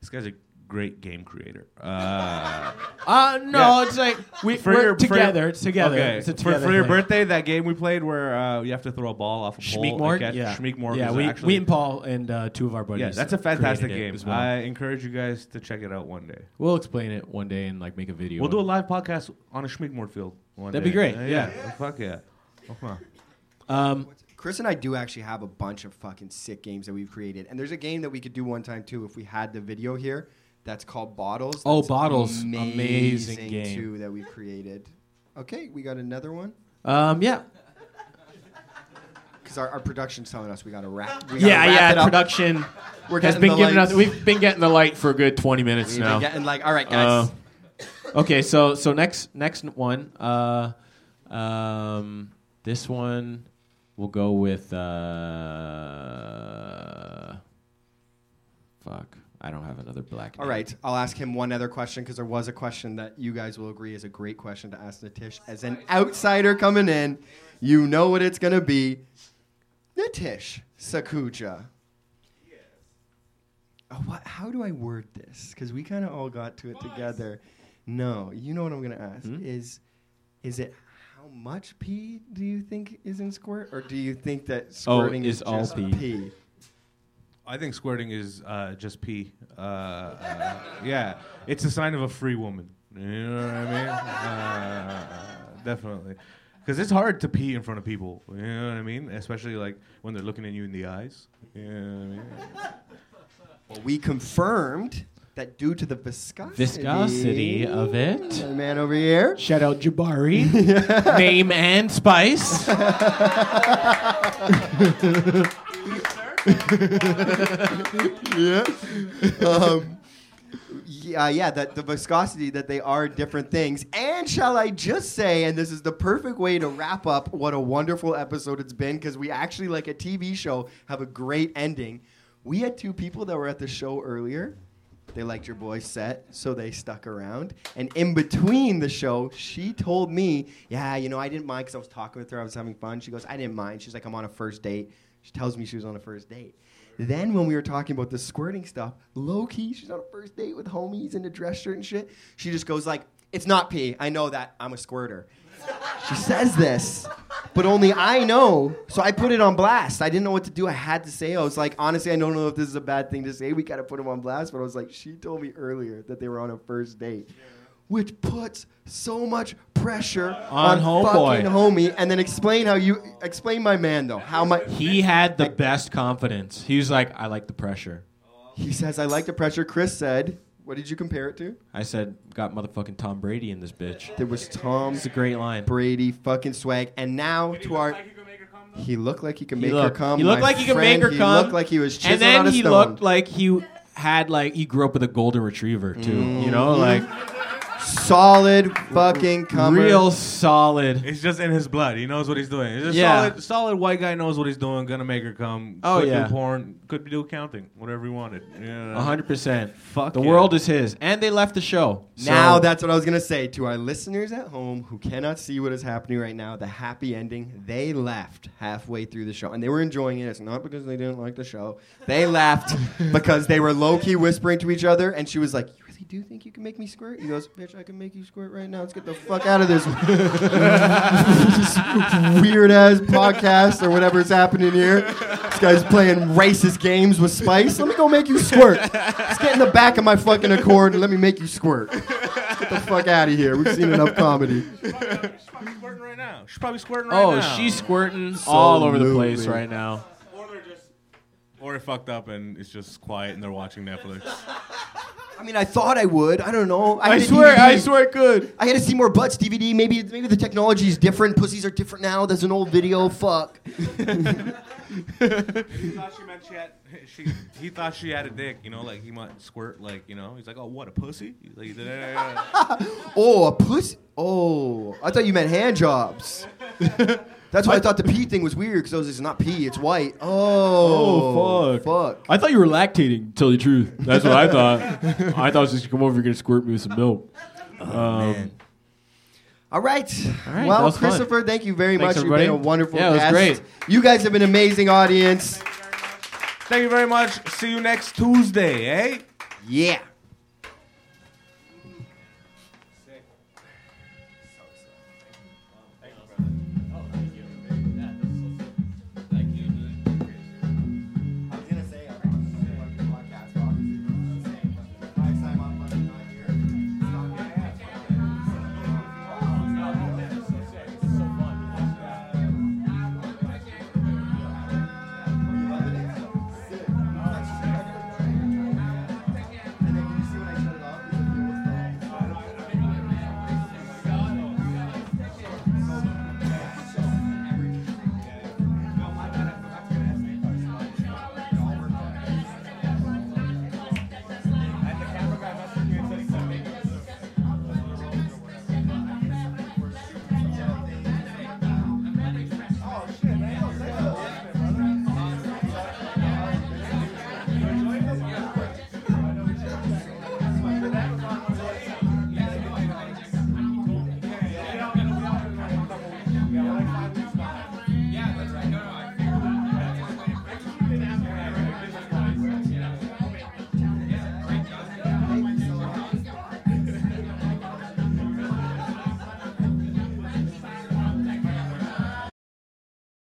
this guy's a great game creator? Uh, *laughs* Uh no, Yeah. it's like we, for we're your- for your- together. it's together. Okay. It's a for, together for your thing. birthday, that game we played where uh, you have to throw a ball off a pole. and Schmeekmort? Yeah. Schmeekmort Yeah, we, actually, we and Paul and uh, two of our buddies. yeah, that's a fantastic game. as well. I encourage you guys to check it out one day. we'll explain it one day and like make a video. We'll do a live podcast on a Schmeekmort field. One That'd day. be great, Uh, yeah. Fuck yeah. Okay. Um, Chris and I do actually have a bunch of fucking sick games that we've created, and there's a game that we could do one time too if we had the video here. That's called Bottles. Oh, That's Bottles. Amazing game. too that we've created. Okay, we got another one um, yeah, because our, our production's telling us we got to wrap. We gotta yeah, wrap it yeah. up. Production *laughs* We're has getting been the giving us. We've been getting the light for a good twenty minutes We've now. been getting like, all right, guys. Uh, okay, so so next next one, uh, um, this one we'll go with. Uh, fuck, I don't have another black. all name. right, I'll ask him one other question because there was a question that you guys will agree is a great question to ask Nitish. As an outsider coming in, you know what it's gonna be. Nitish Sakuja. Oh, what, how do I word this? Because we kind of all got to it together. No, you know what I'm gonna ask Hmm? is, is it how much pee do you think is in squirt, or do you think that squirting Oh, is is all just pee. pee? I think squirting is uh, just pee. Uh, uh, yeah, it's a sign of a free woman. You know what I mean? Uh, definitely. Because it's hard to pee in front of people. You know what I mean? Especially like when they're looking at you in the eyes. You know what I mean? Well, we confirmed that due to the viscosity, Viscosity of it. my man over here, Shout out Jabari. *laughs* Name and spice. *laughs* yeah, um, yeah, yeah, that the viscosity that they are different things. And shall I just say, and this is the perfect way to wrap up what a wonderful episode it's been because we actually, like a TV show, have a great ending. We had two people that were at the show earlier. They liked your boy set, so they stuck around. And in between the show, she told me, Yeah, you know, I didn't mind because I was talking with her. I was having fun. She goes, I didn't mind. She's like, I'm on a first date. She tells me she was on a first date. Then when we were talking about the squirting stuff, low key, she's on a first date with homies in a dress shirt and shit. She just goes like, "It's not pee. I know that. I'm a squirter." She says this, but only I know. So I put it on blast. I didn't know what to do. I had to say. I was like, honestly, I don't know if this is a bad thing to say. We gotta put him on blast. But I was like, she told me earlier that they were on a first date. Which puts so much pressure On on, homeboy. fucking homie, and then explain how you explain my man though. How my He had the best confidence. He was like, I like the pressure. He says, I like the pressure. Chris said, what did you compare it to? I said, got motherfucking Tom Brady in this bitch. There was Tom It's a great line. Brady fucking swag. And now to our. He looked like he could He make looked, her come. he looked my like he could make friend. her he come. looked like he was chiseling And then on a he stone. looked like he had like he grew up with a golden retriever too. You know, mm-hmm. like solid fucking comer. real solid. It's just in his blood. He knows what he's doing. It's just Yeah. solid, solid white guy knows what he's doing. Gonna make her come. Oh, could yeah. do porn. Could do accounting. Whatever he wanted. Yeah. A hundred percent. Fuck The yeah. world is his, and they left the show. Now So- that's what I was gonna say to our listeners at home who cannot see what is happening right now. The happy ending. They left halfway through the show, and they were enjoying it. It's not because they didn't like the show. They left *laughs* because they were low key whispering to each other, and she was like, "You do think you can make me squirt?" He goes, "Bitch, I can make you squirt right now. Let's get the fuck out of this *laughs* weird ass podcast or whatever's happening here. This guy's playing racist games with Spice. Let me go make you squirt. Let's get in the back of my fucking Accord and let me make you squirt. Get the fuck out of here. We've seen enough comedy. She's probably squirting right now. She's probably squirting right oh, now. she's squirting all over the place right now. Or they're just. Or it fucked up and it's just quiet and they're watching Netflix. I mean, I thought I would. I don't know. I a swear, I swear it could. I had to see more butts DVD. Maybe maybe the technology is different. Pussies are different now. There's an old video. Fuck. *laughs* He thought she meant she had. She, he thought she had a dick, you know, like he might squirt, like you know. He's like, oh, what a pussy. He's like, "Yeah." *laughs* Oh, a pussy. Oh, I thought you meant hand jobs. That's why I thought the pee thing was weird because I was it's not pee, it's white. Oh, Oh, fuck. fuck. I thought you were lactating. to Tell you the truth. That's what I thought. *laughs* I thought it was just come over, you're gonna squirt me with some milk. um, All right. All right, well, that was fun. Christopher, thank you very Thanks, much. everybody. You've been a wonderful Yeah, it was guest. great. You guys have been an amazing audience. Thank you very much. See you next Tuesday, eh? Yeah.